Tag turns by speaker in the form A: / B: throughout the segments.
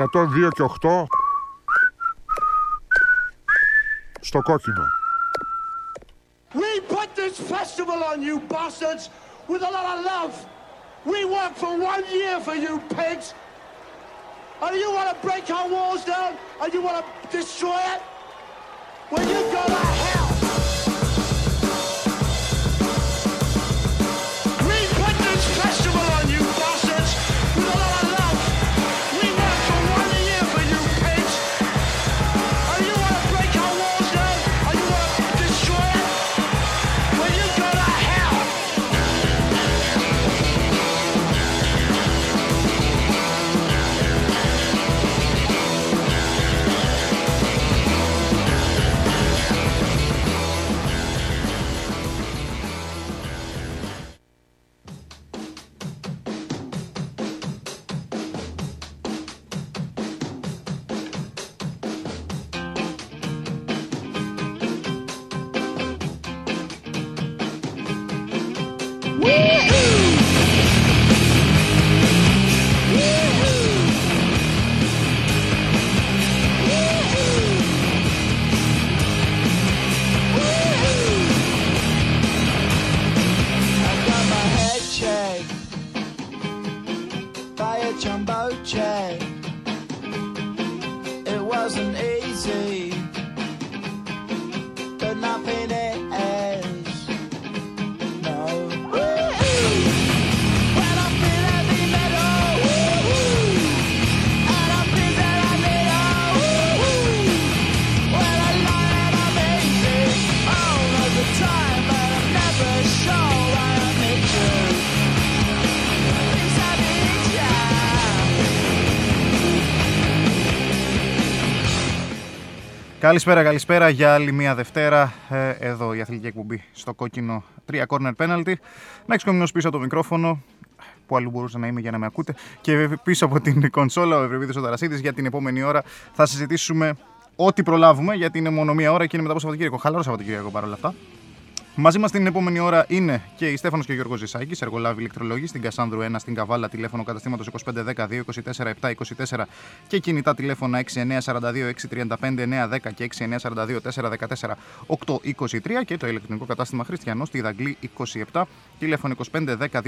A: 102 και 8 στο κόκκινο.
B: We put this festival on you bastards with a lot of love. We worked for one year for you pigs. And you want to break our walls down and you want to destroy it? Well, you go to
C: chamba.
D: Καλησπέρα, καλησπέρα για άλλη μία Δευτέρα. Ε, εδώ η αθλητική εκπομπή στο κόκκινο 3 corner penalty. Να έχεις πίσω από το μικρόφωνο, που αλλού μπορούσα να είμαι για να με ακούτε. Και πίσω από την κονσόλα ο Ευρωπίδης ο Ταρασίδης για την επόμενη ώρα θα συζητήσουμε ό,τι προλάβουμε γιατί είναι μόνο μία ώρα και είναι μετά από Σαββατοκύριακο. Χαλαρό Σαββατοκύριακο παρόλα αυτά. Μαζί μας την επόμενη ώρα είναι και η Στέφανος και ο Γιώργος Ζησάκης, εργολάβη ηλεκτρολόγη στην Κασάνδρου 1 στην Καβάλα, τηλέφωνο καταστήματος 2510 224 724 και κινητά τηλέφωνα 6942 635 910 και 6942 414 823 και το ηλεκτρονικό κατάστημα Χριστιανός στη Δαγκλή 27, τηλέφωνο 2510 232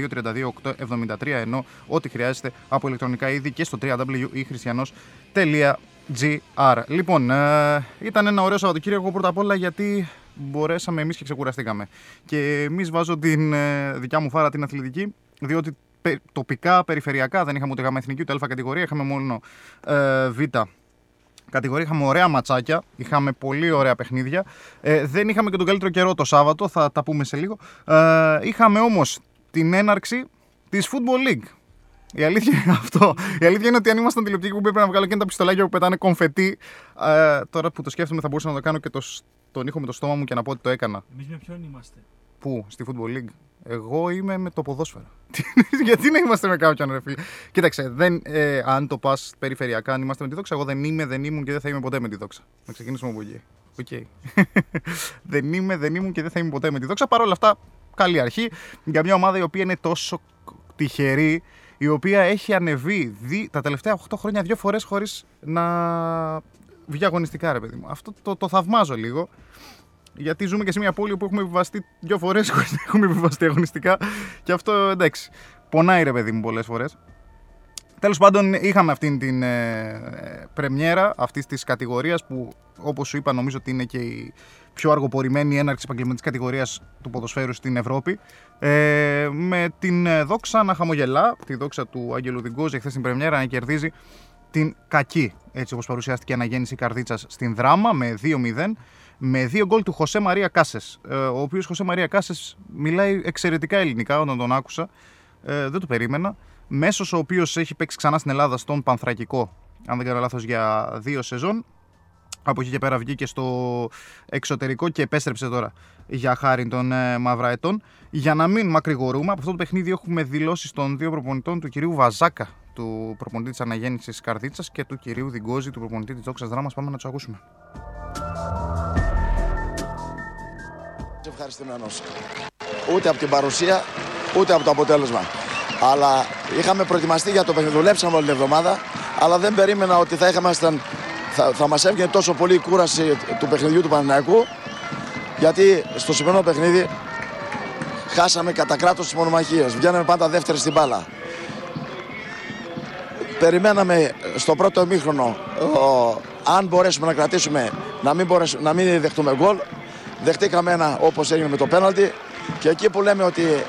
D: 873 ενώ ό,τι χρειάζεται από ηλεκτρονικά είδη και στο www.christianos.gr. Λοιπόν, ε, ήταν ένα ωραίο Σαββατοκύριακο πρώτα απ' όλα γιατί μπορέσαμε εμείς και ξεκουραστήκαμε. Και εμείς βάζω την ε, δικιά μου φάρα την αθλητική, διότι πε- τοπικά, περιφερειακά δεν είχαμε ούτε γάμα εθνική ούτε αλφα κατηγορία, είχαμε μόνο ε, β κατηγορία. Είχαμε ωραία ματσάκια, είχαμε πολύ ωραία παιχνίδια. Ε, δεν είχαμε και τον καλύτερο καιρό το Σάββατο, θα τα πούμε σε λίγο. Ε, είχαμε όμως την έναρξη της Football League. Η αλήθεια είναι αυτό. Η αλήθεια είναι ότι αν ήμασταν τηλεοπτικοί που πρέπει να βγάλω και τα πιστολάκια που πετάνε κομφετή. Ε, τώρα που το σκέφτομαι θα μπορούσα να το κάνω και το, σ- τον ήχο με το στόμα μου και να πω ότι το έκανα.
E: Εμείς με ποιον είμαστε;
D: Πού, στη Football League. Εγώ είμαι με το ποδόσφαιρο. Γιατί να είμαστε με κάποιον, ρε φίλε; Κοίταξε, δεν, ε, αν το πας περιφερειακά, αν είμαστε με τη δόξα, εγώ δεν είμαι, δεν ήμουν και δεν θα είμαι ποτέ με τη δόξα. Να ξεκινήσουμε από εκεί. Οκ. δεν είμαι, δεν ήμουν και δεν θα είμαι ποτέ με τη δόξα. Παρ' όλα αυτά, καλή αρχή για μια ομάδα η οποία είναι τόσο τυχερή, η οποία έχει ανεβεί δι, τα τελευταία 8 χρόνια δύο φορές χωρίς να βγει αγωνιστικά, ρε παιδί μου. Αυτό το, το θαυμάζω λίγο. Γιατί ζούμε και σε μια πόλη που έχουμε επιβαστεί δύο φορές χωρίς να έχουμε επιβαστεί αγωνιστικά. Και αυτό εντάξει. Πονάει, ρε παιδί μου, πολλές φορές. Τέλος πάντων, είχαμε αυτήν την ε, πρεμιέρα αυτής της κατηγορίας που, όπως σου είπα, νομίζω ότι είναι και η πιο αργοπορημένη έναρξη επαγγελματικής κατηγορίας του ποδοσφαίρου στην Ευρώπη. Ε, με την ε, δόξα να χαμογελά, τη δόξα του Άγγελου Διγκόζη, χθε στην πρεμιέρα να κερδίζει την κακή, έτσι όπως παρουσιάστηκε η αναγέννηση Καρδίτσας στην Δράμα με 2-0 με δύο γκολ του Χωσέ Μαρία Κάσες. Ο οποίος Χωσέ Μαρία Κάσες μιλάει εξαιρετικά ελληνικά όταν τον άκουσα. Ε, δεν το περίμενα. Μέσος ο οποίος έχει παίξει ξανά στην Ελλάδα στον Πανθρακικό, αν δεν κάνω λάθος, για δύο σεζόν. Από εκεί και πέρα βγήκε στο εξωτερικό και επέστρεψε τώρα για χάρη των ε, Μαυραετών. Για να μην μακρηγορούμε, από αυτό το παιχνίδι έχουμε δηλώσεις των δύο προπονητών του κυρίου Βαζάκα, του προπονητή της Αναγέννησης Καρδίτσας και του κυρίου Διγκόζη, του προπονητή της Δόξας Δράμας. Πάμε να τους ακούσουμε.
F: ευχαριστημένο. Ούτε από την παρουσία, ούτε από το αποτέλεσμα. Αλλά είχαμε προετοιμαστεί για το παιχνίδι. Δουλέψαμε όλη την εβδομάδα, αλλά δεν περίμενα ότι θα, είχαμε, θα, θα μας έβγαινε τόσο πολύ η κούραση του παιχνιδιού του Παναθηναϊκού γιατί στο σημερινό παιχνίδι χάσαμε κατά κράτος τις μονομαχίες. Βγαίναμε πάντα δεύτερη στην μπάλα. Περιμέναμε στο πρώτο ημίχρονο ο, αν μπορέσουμε να κρατήσουμε να μην, μπορέσουμε, να μην δεχτούμε γκολ. Δεχτήκαμε ένα όπως έγινε με το πέναλτι και εκεί που λέμε ότι,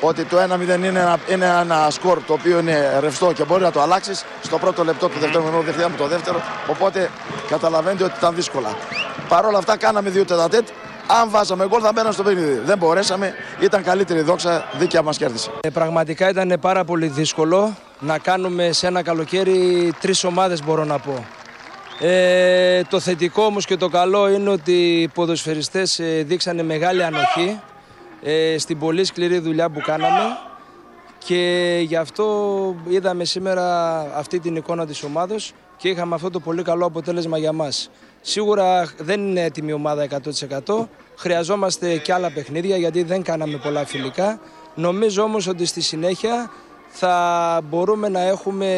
F: ότι το 1-0 είναι ένα, είναι ένα σκορ το οποίο είναι ρευστό και μπορεί να το αλλάξεις στο πρώτο λεπτό του δεύτερου μηνού δεχτήκαμε το δεύτερο οπότε καταλαβαίνετε ότι ήταν δύσκολα. Παρ' όλα αυτά κάναμε δύο τετατέτ αν βάζαμε γκολ θα μπαίναμε στο παιχνίδι. Δεν μπορέσαμε, ήταν καλύτερη δόξα, δίκαια μας κέρδισε.
E: Ε, πραγματικά ήταν πάρα πολύ δύσκολο να κάνουμε σε ένα καλοκαίρι τρεις ομάδες μπορώ να πω. Ε, το θετικό όμως και το καλό είναι ότι οι ποδοσφαιριστές ε, δείξανε μεγάλη ανοχή ε, στην πολύ σκληρή δουλειά που κάναμε και γι' αυτό είδαμε σήμερα αυτή την εικόνα της ομάδος και είχαμε αυτό το πολύ καλό αποτέλεσμα για μας. Σίγουρα δεν είναι έτοιμη η ομάδα 100%. Χρειαζόμαστε και άλλα παιχνίδια γιατί δεν κάναμε πολλά φιλικά. Νομίζω όμως ότι στη συνέχεια θα μπορούμε να έχουμε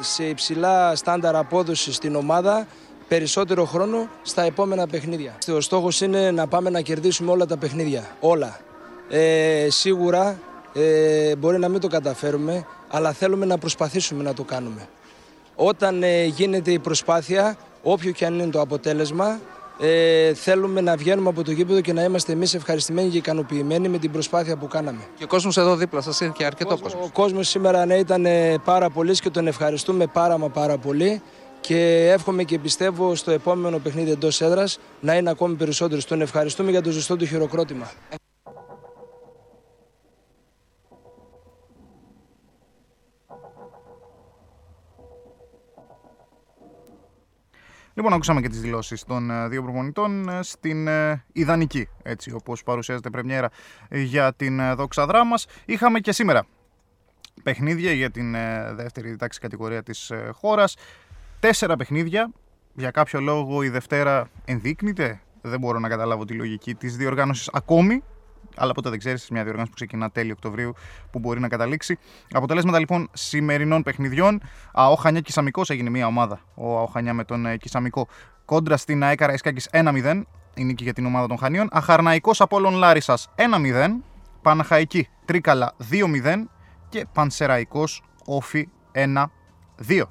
E: σε υψηλά στάνταρ απόδοση στην ομάδα περισσότερο χρόνο στα επόμενα παιχνίδια. Ο στόχος είναι να πάμε να κερδίσουμε όλα τα παιχνίδια. Όλα. Ε, σίγουρα ε, μπορεί να μην το καταφέρουμε, αλλά θέλουμε να προσπαθήσουμε να το κάνουμε. Όταν ε, γίνεται η προσπάθεια, όποιο και αν είναι το αποτέλεσμα, ε, θέλουμε να βγαίνουμε από το γήπεδο και να είμαστε εμείς ευχαριστημένοι και ικανοποιημένοι με την προσπάθεια που κάναμε.
G: Και ο κόσμος εδώ δίπλα σας είναι και αρκετό κόσμο.
E: Ο κόσμος σήμερα ναι, ήταν ε, πάρα πολύ και τον ευχαριστούμε πάρα μα πάρα πολύ. Και εύχομαι και πιστεύω στο επόμενο παιχνίδι εντός έδρας να είναι ακόμη περισσότερο. Τον ευχαριστούμε για το ζωστό του χειροκρότημα.
D: Λοιπόν, ακούσαμε και τις δηλώσεις των ε, δύο προπονητών ε, στην ε, ιδανική, έτσι όπως παρουσιάζεται πρεμιέρα ε, για την ε, δόξα δράμας. Είχαμε και σήμερα παιχνίδια για την ε, δεύτερη τάξη κατηγορία της ε, χώρας. Τέσσερα παιχνίδια. Για κάποιο λόγο η Δευτέρα ενδείκνυται. Δεν μπορώ να καταλάβω τη λογική της διοργάνωσης ακόμη. Αλλά ποτέ δεν ξέρεις μια διοργάνωση που ξεκινά τέλη Οκτωβρίου που μπορεί να καταλήξει. Αποτελέσματα λοιπόν σημερινών παιχνιδιών. Αόχανιά Κισαμικός έγινε μια ομάδα. Ο Αόχανιά με τον ε, Κισαμικό κόντρα στην ΑΕΚ Καραϊσκάκης 1-0. Η νίκη για την ομάδα των Χανίων. Αχαρναϊκός Απόλων Λάρισας 1-0. Παναχαϊκή Τρίκαλα 2-0. Και Πανσεραϊκός Όφι 1-2.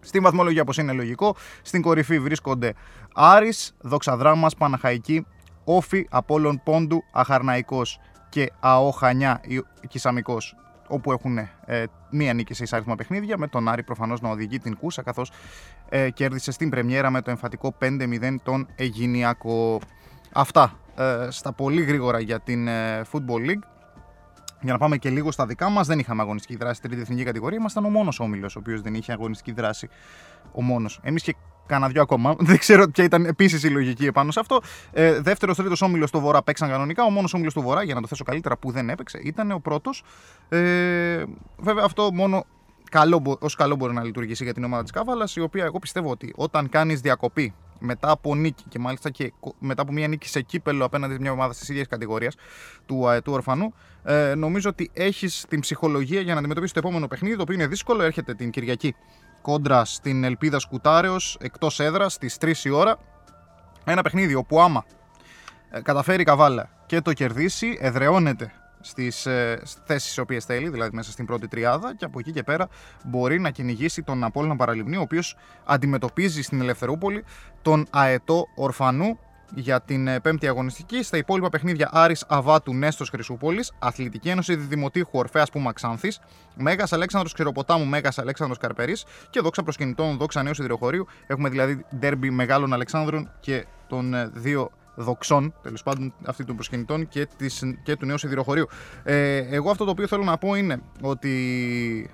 D: Στην βαθμολογία, όπως είναι λογικό, στην κορυφή βρίσκονται Άρης, Δοξαδράμας, Παναχαϊκή, Όφι, Απόλλων Πόντου, Αχαρναϊκός και ΑΟ Χανιά, Κισαμικός, όπου έχουν ε, μία νίκη σε εισάριθμα παιχνίδια, με τον Άρη προφανώς να οδηγεί την Κούσα, καθώς ε, κέρδισε στην πρεμιέρα με το εμφατικό 5-0 τον Αιγυνιακό. Αυτά ε, στα πολύ γρήγορα για την ε, Football League. Για να πάμε και λίγο στα δικά μας, δεν είχαμε αγωνιστική δράση στην τρίτη εθνική κατηγορία. Ήμασταν ο μόνος όμιλος ο οποίος δεν είχε αγωνιστική δράση. Ο μόνος. Εμείς και κάνα δυο ακόμα. Δεν ξέρω ποια ήταν επίσης η λογική επάνω σε αυτό. Ε, Δεύτερος, τρίτος όμιλος του Βορρά παίξαν κανονικά. Ο μόνος όμιλος του Βορρά, για να το θέσω καλύτερα, που δεν έπαιξε ήταν ο πρώτος. Ε, βέβαια, αυτό μόνο καλό, ως καλό μπορεί να λειτουργήσει για την ομάδα της Κάβαλας, η οποία εγώ πιστεύω ότι όταν κάνεις διακοπή μετά από νίκη και μάλιστα και κο- μετά από μια νίκη σε κύπελο απέναντι σε μια ομάδα της ίδιας κατηγορίας του, ε, του Ορφανού, ε, νομίζω ότι έχεις την ψυχολογία για να αντιμετωπίσεις το επόμενο παιχνίδι, το οποίο είναι δύσκολο, έρχεται την Κυριακή κόντρα στην Ελπίδα Σκουτάρεως, εκτός έδρας, στις 3 η ώρα. Ένα παιχνίδι όπου άμα ε, καταφέρει η Καβάλα και το κερδίσει, εδρεώνεται στις ε, θέσεις τις οποίες θέλει, δηλαδή μέσα στην πρώτη τριάδα και από εκεί και πέρα μπορεί να κυνηγήσει τον Απόλλωνα Παραλιμνή, ο οποίος αντιμετωπίζει στην Ελευθερούπολη τον αετό Ορφανού για την ε, πέμπτη αγωνιστική. Στα υπόλοιπα παιχνίδια Άρης Αβάτου Νέστος Χρυσούπολης, Αθλητική Ένωση Διδημοτήχου Ορφέας Πούμα Ξάνθης, Μέγας Αλέξανδρος Ξηροποτάμου Μέγας Αλέξανδρος Καρπερής και δόξα προσκυνητών δόξα Νέου Σιδηροχωρίου. Έχουμε δηλαδή ντέρμπι Μεγάλων Αλεξάνδρων και των ε, δύο δοξών, τέλος πάντων αυτή των προσκυνητών και, της, και του νέου σιδηροχωρίου. Ε, εγώ αυτό το οποίο θέλω να πω είναι ότι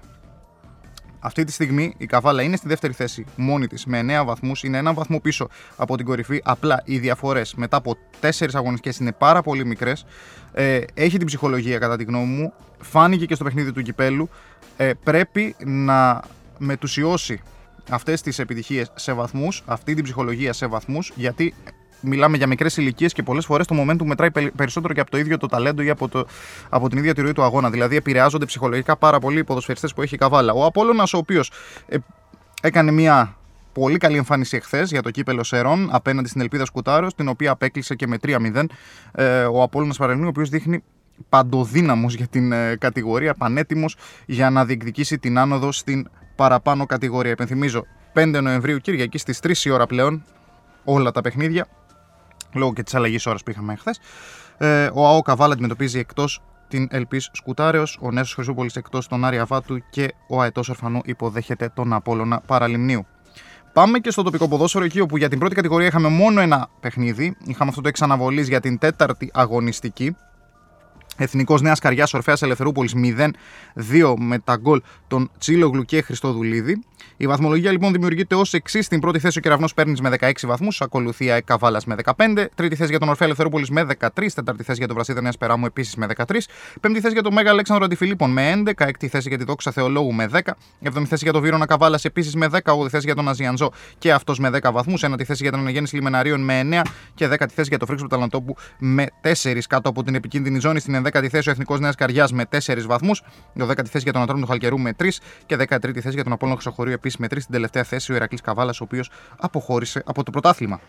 D: αυτή τη στιγμή η Καβάλα είναι στη δεύτερη θέση μόνη της με 9 βαθμούς. Είναι ένα βαθμό πίσω από την κορυφή. Απλά οι διαφορές μετά από 4 αγωνιστικές είναι πάρα πολύ μικρές. Ε, έχει την ψυχολογία κατά τη γνώμη μου. Φάνηκε και στο παιχνίδι του κυπέλου. Ε, πρέπει να μετουσιώσει αυτές τις επιτυχίες σε βαθμούς, αυτή την ψυχολογία σε βαθμούς, γιατί μιλάμε για μικρές ηλικίες και πολλές φορές το momentum μετράει πε- περισσότερο και από το ίδιο το ταλέντο ή από, το, από την ίδια τη ροή του αγώνα. Δηλαδή επηρεάζονται ψυχολογικά πάρα πολύ οι ποδοσφαιριστές που έχει η Καβάλα. Ο Απόλλωνας ο οποίος ε, έκανε μια πολύ καλή εμφάνιση εχθές για το κύπελο Σερών απέναντι στην Ελπίδα Σκουτάρος, την οποία απέκλεισε και με 3-0 ε, ο Απόλλωνας Παρελνίου, ο οποίος δείχνει παντοδύναμος για την ε, κατηγορία, πανέτοιμος για να διεκδικήσει την άνοδο στην παραπάνω κατηγορία. Επενθυμίζω, 5 Νοεμβρίου Κυριακή στις 3 η ώρα πλέον όλα τα παιχνίδια, λόγω και της αλλαγής ώρας που είχαμε χθες. Ε, ο ΑΟ Καβάλα αντιμετωπίζει εκτός την Ελπής Σκουτάρεως, ο Νέσος Χρυσούπολης εκτός τον Άρη Αβάτου και ο Αετός Ορφανού υποδέχεται τον Απόλλωνα Παραλιμνίου. Πάμε και στο τοπικό ποδόσφαιρο εκεί όπου για την πρώτη κατηγορία είχαμε μόνο ένα παιχνίδι. Είχαμε αυτό το εξαναβολής για την τέταρτη αγωνιστική. Εθνικός Νέας Καριάς Ορφαία Ελευθερούπολης 0-2 με τα γκολ των Τσίλογλου και Χριστόδουλίδη. Η βαθμολογία λοιπόν δημιουργείται ως εξής. Στην πρώτη θέση ο Κεραυνός παίρνεις με 16 βαθμούς, ακολουθεί η Καβάλας με 15. Τρίτη θέση για τον Ορφαία Ελευθερούπολης με 13. Τέταρτη θέση για τον Βρασίδα Νέας Περάμου επίσης με 13. Πέμπτη θέση για τον Μέγα Αλέξανδρο Αντιφιλίππων με 11. Έκτη θέση για τη Δόξα Θεολόγου με 10. Εβδομή θέση για τον Βίρονα Καβάλας επίσης με 10. Όγδοη θέση για τον Αζιανζό και αυτός με 10 βαθμούς. Ένατη θέση για τον Αναγέννηση Λιμεναρίων με 9. Και δέκατη θέση για τον Φρίξο Ταλαντόπου με 4 κάτω από την επικίνδυνη ζώνη. Στην 11η θέση ο Εθνικός Νέας Καριάς με 4 βαθμούς. 12η θέση για τον Ατρόμο του Χαλκερού με 3. Και 13η θέση για τον Απόλυτο Χρυσοχωρίου επίσης με 3. Στην τελευταία θέση ο Ηρακλής Καβάλας, ο οποίος αποχώρησε από το πρωτάθλημα.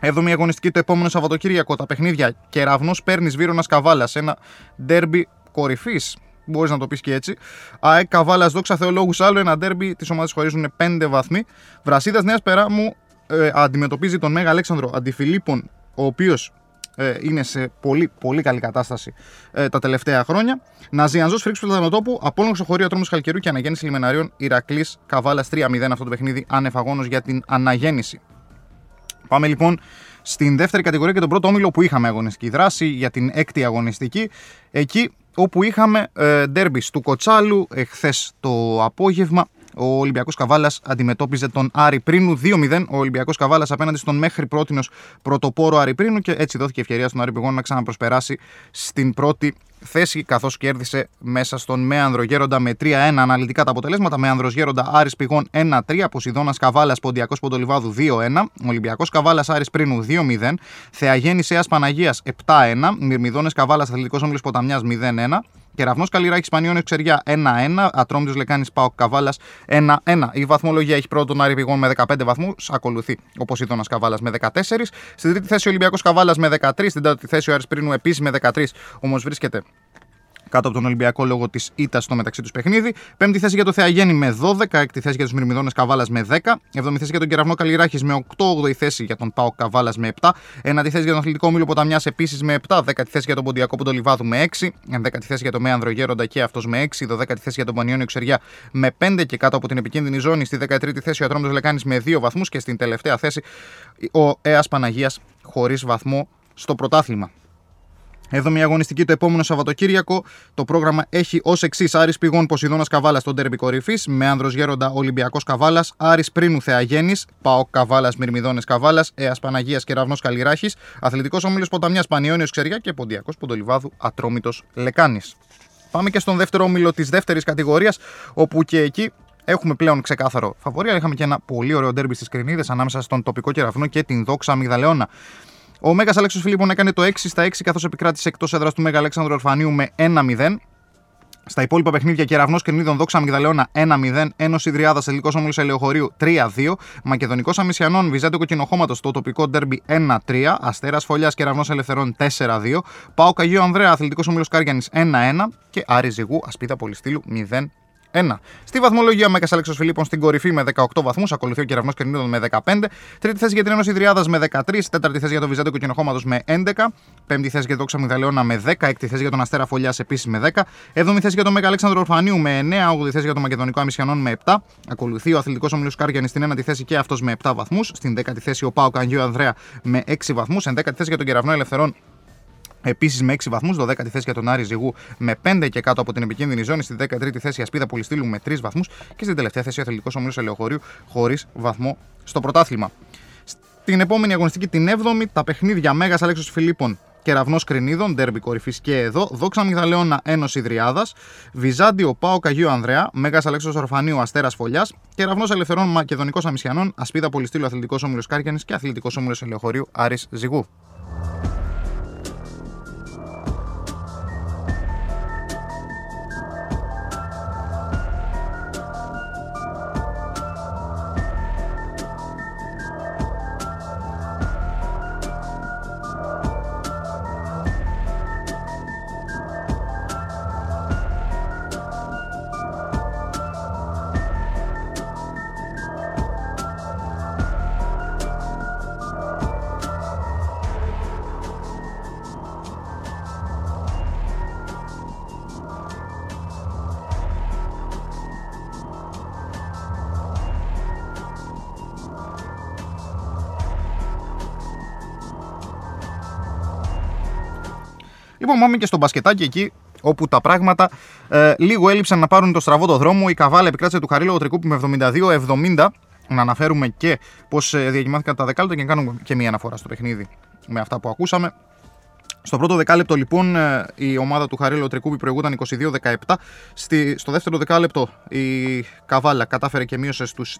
D: 7η αγωνιστική το επόμενο Σαββατοκύριακο. Τα παιχνίδια Κεραυνός παίρνει Βύρονα Καβάλας. Ένα ντέρμπι κορυφής. Μπορείς να το πεις και έτσι. ΑΕΚ Καβάλας Δόξα Θεολόγου άλλο ένα ντέρμπι. Τις ομάδες χωρίζουν 5 βαθμοί. Βρασίδας Νέας Περάμου ε, αντιμετωπίζει τον Μέγα Αλέξανδρο Αντιφιλίππων, ο οποίος ε, είναι σε πολύ, πολύ καλή κατάσταση ε, τα τελευταία χρόνια. Ναζιανζό Φρίξ του Τανοτόπου, Απόλυτο Ξεχωρίο Τρόμος Χαλκερού και Αναγέννηση Λιμεναρίων Ηρακλής Καβάλας 3-0 αυτό το παιχνίδι ανεφαγόνο για την αναγέννηση. Πάμε λοιπόν στην δεύτερη κατηγορία και τον πρώτο όμιλο που είχαμε αγωνιστική δράση για την έκτη αγωνιστική. Εκεί όπου είχαμε ε, ντέρμπις του Κοτσάλου εχθές το απόγευμα ο Ολυμπιακός Καβάλας αντιμετώπιζε τον Άρη Πρίνου 2-0. Ο Ολυμπιακός Καβάλας απέναντι στον μέχρι πρώτη πρωτοπόρο Άρη Πρίνου και έτσι δόθηκε ευκαιρία στον Άρη Πηγών να ξαναπροσπεράσει στην πρώτη θέση καθώς κέρδισε μέσα στον Μέανδρο Γέροντα με 3-1 αναλυτικά τα αποτελέσματα. Μέανδρος Γέροντα Άρης Πηγών 1-3, Ποσειδώνας Καβάλας Ποντιακός Ποντολιβάδου 2-1, Ολυμπιακός Καβάλας Άρης Πρίνου 2-0, Θεαγέννης Αία Παναγίας 7-1, Μυρμηδόνε Καβάλας Αθλητικός Όμιλος Ποταμιάς 0-1, Κεραυνό Καλλιράκη Πανιόνιο Ξεριά 1-1. Ατρόμητος Λεκάνης Πάο Καβάλας 1-1. Η βαθμολογία έχει πρώτον Άρη Πηγών με 15 βαθμούς. Ακολουθεί ο Ποσειδώνας Καβάλας με 14. Στην τρίτη θέση ο Ολυμπιακός Καβάλας με 13. Στην τέταρτη θέση ο Άρη Πρίνου επίσης με 13. Όμως βρίσκεται κάτω από τον Ολυμπιακό λόγω της ήττας στο μεταξύ τους παιχνίδι. Πέμπτη θέση για το Θεαγέννη με 12. Έκτη θέση για τους Μυρμηδόνε Καβάλας με 10. Εβδομή θέση για τον Κεραυνό Καλλιράχης με 8. 8η θέση για τον Πάο Καβάλας με 7. Ένατη θέση για τον Αθλητικό Μήλο Ποταμιάς επίσης με 7. Δέκατη θέση για τον Ποντιακό Ποντολιβάδου με 6. Ενδέκατη θέση για τον Μέανδρο Γέροντα και αυτός με 6. Δωδέκατη θέση για τον Πανιόνιο Ξεριά με 5 και κάτω από την επικίνδυνη ζώνη. Στη 13η θέση ο Ατρόμητος Λεκάνης με 2 βαθμούς και στην τελευταία θέση ο Αία Παναγίας χωρίς βαθμό στο πρωτάθλημα. Έβδομη αγωνιστική το επόμενο Σαββατοκύριακο. Το πρόγραμμα έχει ως εξής: Άρης Πηγών Ποσειδώνας Καβάλας στον τέρμπι κορυφής. Με άνδρος Γέροντα Ολυμπιακός Καβάλας. Άρης Πρίνου Θεαγέννης. Παό Καβάλας Μυρμηδόνε Καβάλας. Αία Παναγίας Κεραυνό Καλλιράχης. Αθλητικός Όμιλος Ποταμιάς Πανιόνιος Ξεριά και Ποντιακός Ποντολιβάδου Ατρόμητος Λεκάνης. Πάμε και στον δεύτερο όμιλο της δεύτερης κατηγορίας, όπου και εκεί Έχουμε πλέον ξεκάθαρο φαβορία. Είχαμε και ένα πολύ ωραίο ντέρμπι στις Κρινίδες ανάμεσα στον τοπικό κεραυνό και την δόξα Αμυγδαλεώνα. Ο Μέγας Αλέξο Φιλίππον έκανε το 6 στα 6 καθώς επικράτησε εκτός έδρας του Μέγα Αλέξανδρου Ορφανίου με 1-0. Στα υπόλοιπα παιχνίδια Κεραυνό Κερνίδων Δόξα Μιγδαλαιώνα 1-0, Ένωση Δριάδα Ελληνικό Όμιλος Ελεοχωρίου 3-2, Μακεδονικός Αμυσιανών Βυζάντιο Κοκκινοχώματος στο τοπικό ντέρμπι 1-3, Αστέρας Φωλιάς Κεραυνό Ελευθερών 4-2, ΠΑΟΚ Αγίου Ανδρέα Αθλητικός Όμιλος Κάριανης 1-1 και Άρη Ζυγού Ασπίδα Πολυστήλου 0 1. Στη βαθμολογία Μέγας Αλέξος Φιλίππων στην κορυφή με 18 βαθμούς, ακολουθεί ο Κεραυνός Κρηνίδων με 15. Τρίτη θέση για την Ένωση Δριάδας με 13. Τέταρτη θέση για το Βυζάντιο Κοκκινοχώματος με 11. Πέμπτη θέση για το Δόξα Αμυγδαλεώνα με 10. Έκτη θέση για τον Αστέρα Φωλιάς επίσης με 10. Έβδομη θέση για τον Μέγα Αλέξανδρο Ορφανίου με 9. Όγδοη θέση για τον Μακεδονικό Αμισιανών με 7. Ακολουθεί ο Αθλητικός Όμιλος Κάριανης στην 1η θέση και αυτός με 7 βαθμούς. Στην 10η θέση ο ΠΑΟΚ Αγίου Ανδρέα με 6 βαθμούς. Ενδέκατη θέση για τον Κεραυνό Ελευθερών Επίσης με 6 βαθμούς, 12η θέση για τον Άρη Ζυγού με 5 και κάτω από την επικίνδυνη ζώνη. Στη 13η θέση η Ασπίδα Πολυστήλου με 3 βαθμούς και στην τελευταία θέση ο Αθλητικός Όμιλος Ελαιοχωρίου χωρίς βαθμό στο πρωτάθλημα. Στην επόμενη αγωνιστική, την 7η, τα παιχνίδια Μέγας Αλέξος Φιλίππων Κεραυνός Κρηνίδων, Ντέρμπι κορυφής και εδώ. Δόξα Αμυγδαλεώνα Ένωση Δριάδας. Βυζάντιο ΠΑΟΚ Αγίου Ανδρέα. Μέγας Αλέξος Ορφανίου Αστέρας Φωλιάς. Κεραυνός Ελευθερών Μακεδονικός Αμισιανών. Ασπίδα Πολυστήλου Αθλητικός Όμιλος Κάριανης και Αθλητικός Όμιλος Ελαιοχωρίου Άρης Ζυγού. Λοιπόν, πάμε και στο μπασκετάκι εκεί, όπου τα πράγματα ε, λίγο έλειψαν να πάρουν το στραβό το δρόμο. Η καβάλα επικράτησε του Χαρίλου Τρικούπη με 72-70. Να αναφέρουμε και πώς διακυμάθηκαν τα δεκάλεπτα και να κάνουμε και μία αναφορά στο παιχνίδι με αυτά που ακούσαμε. Στο πρώτο δεκάλεπτο λοιπόν ε, η ομάδα του Χαρίλο Τρικούπη προηγούταν 22-17. Στη, στο δεύτερο δεκάλεπτο η Καβάλα κατάφερε και μείωσε στους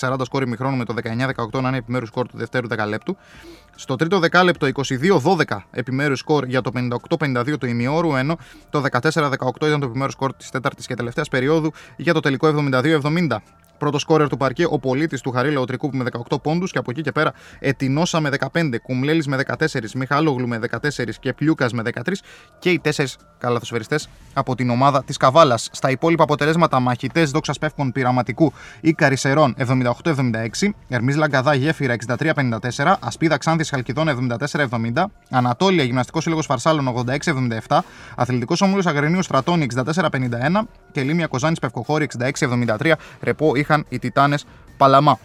D: 4-36-40 σκόρ ημιχρόνου με το 19-18 να είναι επιμέρους σκόρ του δεύτερου δεκαλέπτου. Στο τρίτο δεκάλεπτο 22-12 επιμέρους σκόρ για το 58-52 του ημιόρου, ενώ το 14-18 ήταν το επιμέρους σκόρ της τέταρτης και τελευταίας περίοδου για το τελικό 72-70. Πρώτο σκόρερ του παρκέ, ο πολίτης του Χαρίλα Τρικούπη με 18 πόντους και από εκεί και πέρα Ετινόσα με 15, Κουμλέλης με 14, Μιχάλογλου με 14 και Πλιούκας με 13 και οι τέσσερις καλαθοσφαιριστές από την ομάδα της Καβάλας. Στα υπόλοιπα αποτελέσματα, μαχητές δόξας πεύκων πειραματικού ή Καρισερών 78-76, Ερμής Λαγκαδά Γέφυρα 63-54, Ασπίδα Ξάνθη Χαλκιδών 74-70, Ανατόλια Γυμναστικός Σύλλογος Φαρσάλων 86-77, Αθλητικός Όμιλο Αγρινίου Στρατώνη 64-51 και Λίμια Κοζάνης Πευκοχώρη 66-73. Ρεπό είχαν οι Τιτάνες Παλαμά.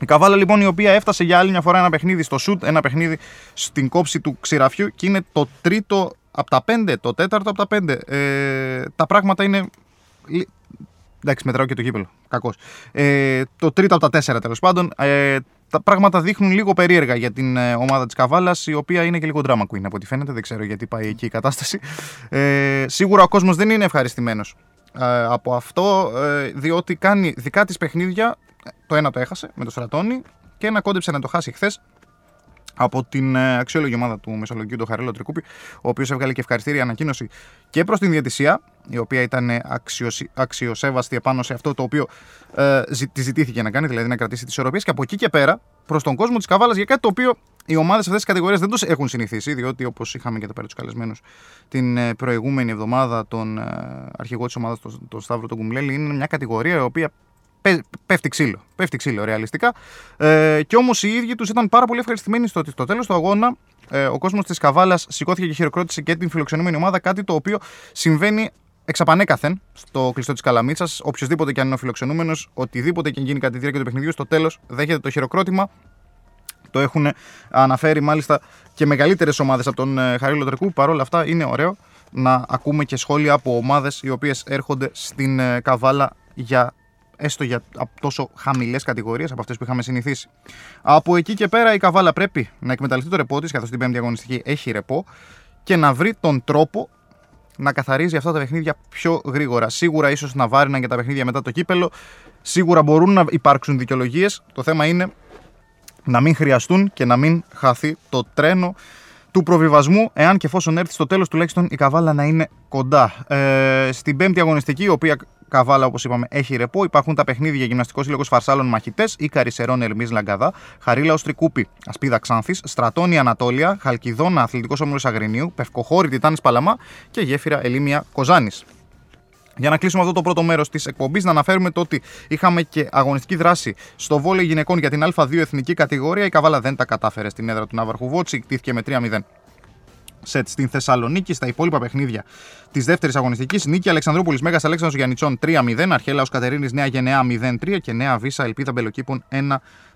D: Η Καβάλα λοιπόν η οποία έφτασε για άλλη μια φορά ένα παιχνίδι στο σουτ, ένα παιχνίδι στην κόψη του ξηραφιού και είναι το τρίτο από τα πέντε, το τέταρτο από τα πέντε. Ε, τα πράγματα είναι. λι- Εντάξει, μετράω και το γήπεδο. Κακός. Ε, το τρίτο από τα τέσσερα τέλος πάντων. Ε, τα πράγματα δείχνουν λίγο περίεργα για την ε, ομάδα της Καβάλας, η οποία είναι και λίγο drama queen από ό,τι φαίνεται. Δεν ξέρω γιατί πάει εκεί η κατάσταση. Ε, σίγουρα ο κόσμος δεν είναι ευχαριστημένος ε, από αυτό, ε, διότι κάνει δικά της παιχνίδια. Το ένα το έχασε με το Στρατόνι και ένα κόντεψε να το χάσει χθες από την ε, αξιόλογη ομάδα του Μεσολογγίου, τον Χαρέλο Τρικούπη, ο οποίος έβγαλε και ευχαριστήρια ανακοίνωση και προς την διαιτησία, η οποία ήταν αξιοσy- αξιοσέβαστη επάνω σε αυτό το οποίο ε, ζη- τη ζητήθηκε να κάνει, δηλαδή να κρατήσει τις ισορροπίες. Και από εκεί και πέρα προς τον κόσμο της Καβάλας για κάτι το οποίο οι ομάδες αυτές τη κατηγορία δεν το έχουν συνηθίσει, διότι όπως είχαμε και εδώ πέρα τους καλεσμένους την ε, προηγούμενη εβδομάδα, τον ε, αρχηγό της ομάδας, τον, τον Σταύρο τον Κουμλέλη, είναι μια κατηγορία η οποία πε- πέφτει ξύλο. Πέφτει ξύλο ρεαλιστικά. Ε, και όμως οι ίδιοι τους ήταν πάρα πολύ ευχαριστημένοι στο ότι στο τέλος του αγώνα ε, ο κόσμος της Καβάλας σηκώθηκε και χειροκρότησε και την φιλοξενούμενη ομάδα. Κάτι το οποίο συμβαίνει εξαπανέκαθεν στο κλειστό της Καλαμίτσας. Οποιοδήποτε και αν είναι ο φιλοξενούμενος, οτιδήποτε και γίνει κατά τη διάρκεια του παιχνιδιού, στο τέλος δέχεται το χειροκρότημα. Το έχουν αναφέρει μάλιστα και μεγαλύτερες ομάδες από τον ε, Χαρίλο Τρεκού. Παρ' όλα αυτά είναι ωραίο να ακούμε και σχόλια από ομάδες οι οποίες έρχονται στην ε, Καβάλα για έστω για από τόσο χαμηλές κατηγορίες από αυτές που είχαμε συνηθίσει. Από εκεί και πέρα η Καβάλα πρέπει να εκμεταλλευτεί το ρεπό της, καθώς την πέμπτη αγωνιστική έχει ρεπό, και να βρει τον τρόπο να καθαρίζει αυτά τα παιχνίδια πιο γρήγορα. Σίγουρα ίσως να βάριναν και τα παιχνίδια μετά το κύπελο. Σίγουρα μπορούν να υπάρξουν δικαιολογίες. Το θέμα είναι να μην χρειαστούν και να μην χαθεί το τρένο του προβιβασμού, εάν και εφόσον έρθει στο τέλος τουλάχιστον η Καβάλα να είναι κοντά. Ε, στην πέμπτη αγωνιστική, η οποία Καβάλα, όπως είπαμε, έχει ρεπό. Υπάρχουν τα παιχνίδια Γυμναστικός Σύλλογος Φαρσάλων Μαχητές, Ήκαρη Σερών Ερμή Λαγκαδά, Χαρίλα Οστρικούπη, Ασπίδα Ξάνθης, Στρατόνι Ανατόλια, Χαλκιδόνα Αθλητικός Όμιλος Αγρινίου, Πευκοχώρη Τιτάνης Παλαμά και Γέφυρα Ελίμια Κοζάνης. Για να κλείσουμε αυτό το πρώτο μέρος της εκπομπής, να αναφέρουμε το ότι είχαμε και αγωνιστική δράση στο βόλεϊ γυναικών για την Α2 εθνική κατηγορία. Η Καβάλα δεν τα κατάφερε στην έδρα του Ναύαρχου Βότση, κτήθηκε με 3-0 σετ στην Θεσσαλονίκη. Στα υπόλοιπα παιχνίδια της δεύτερης αγωνιστικής, νίκη Αλεξανδρούπολης Μέγας Αλέξανδρος Γιαννιτσών 3-0, Αρχέλαος Κατερίνης Νέα Γενναία 0-3 και Νέα Βίσα Ελπίδα Μπελοκήπων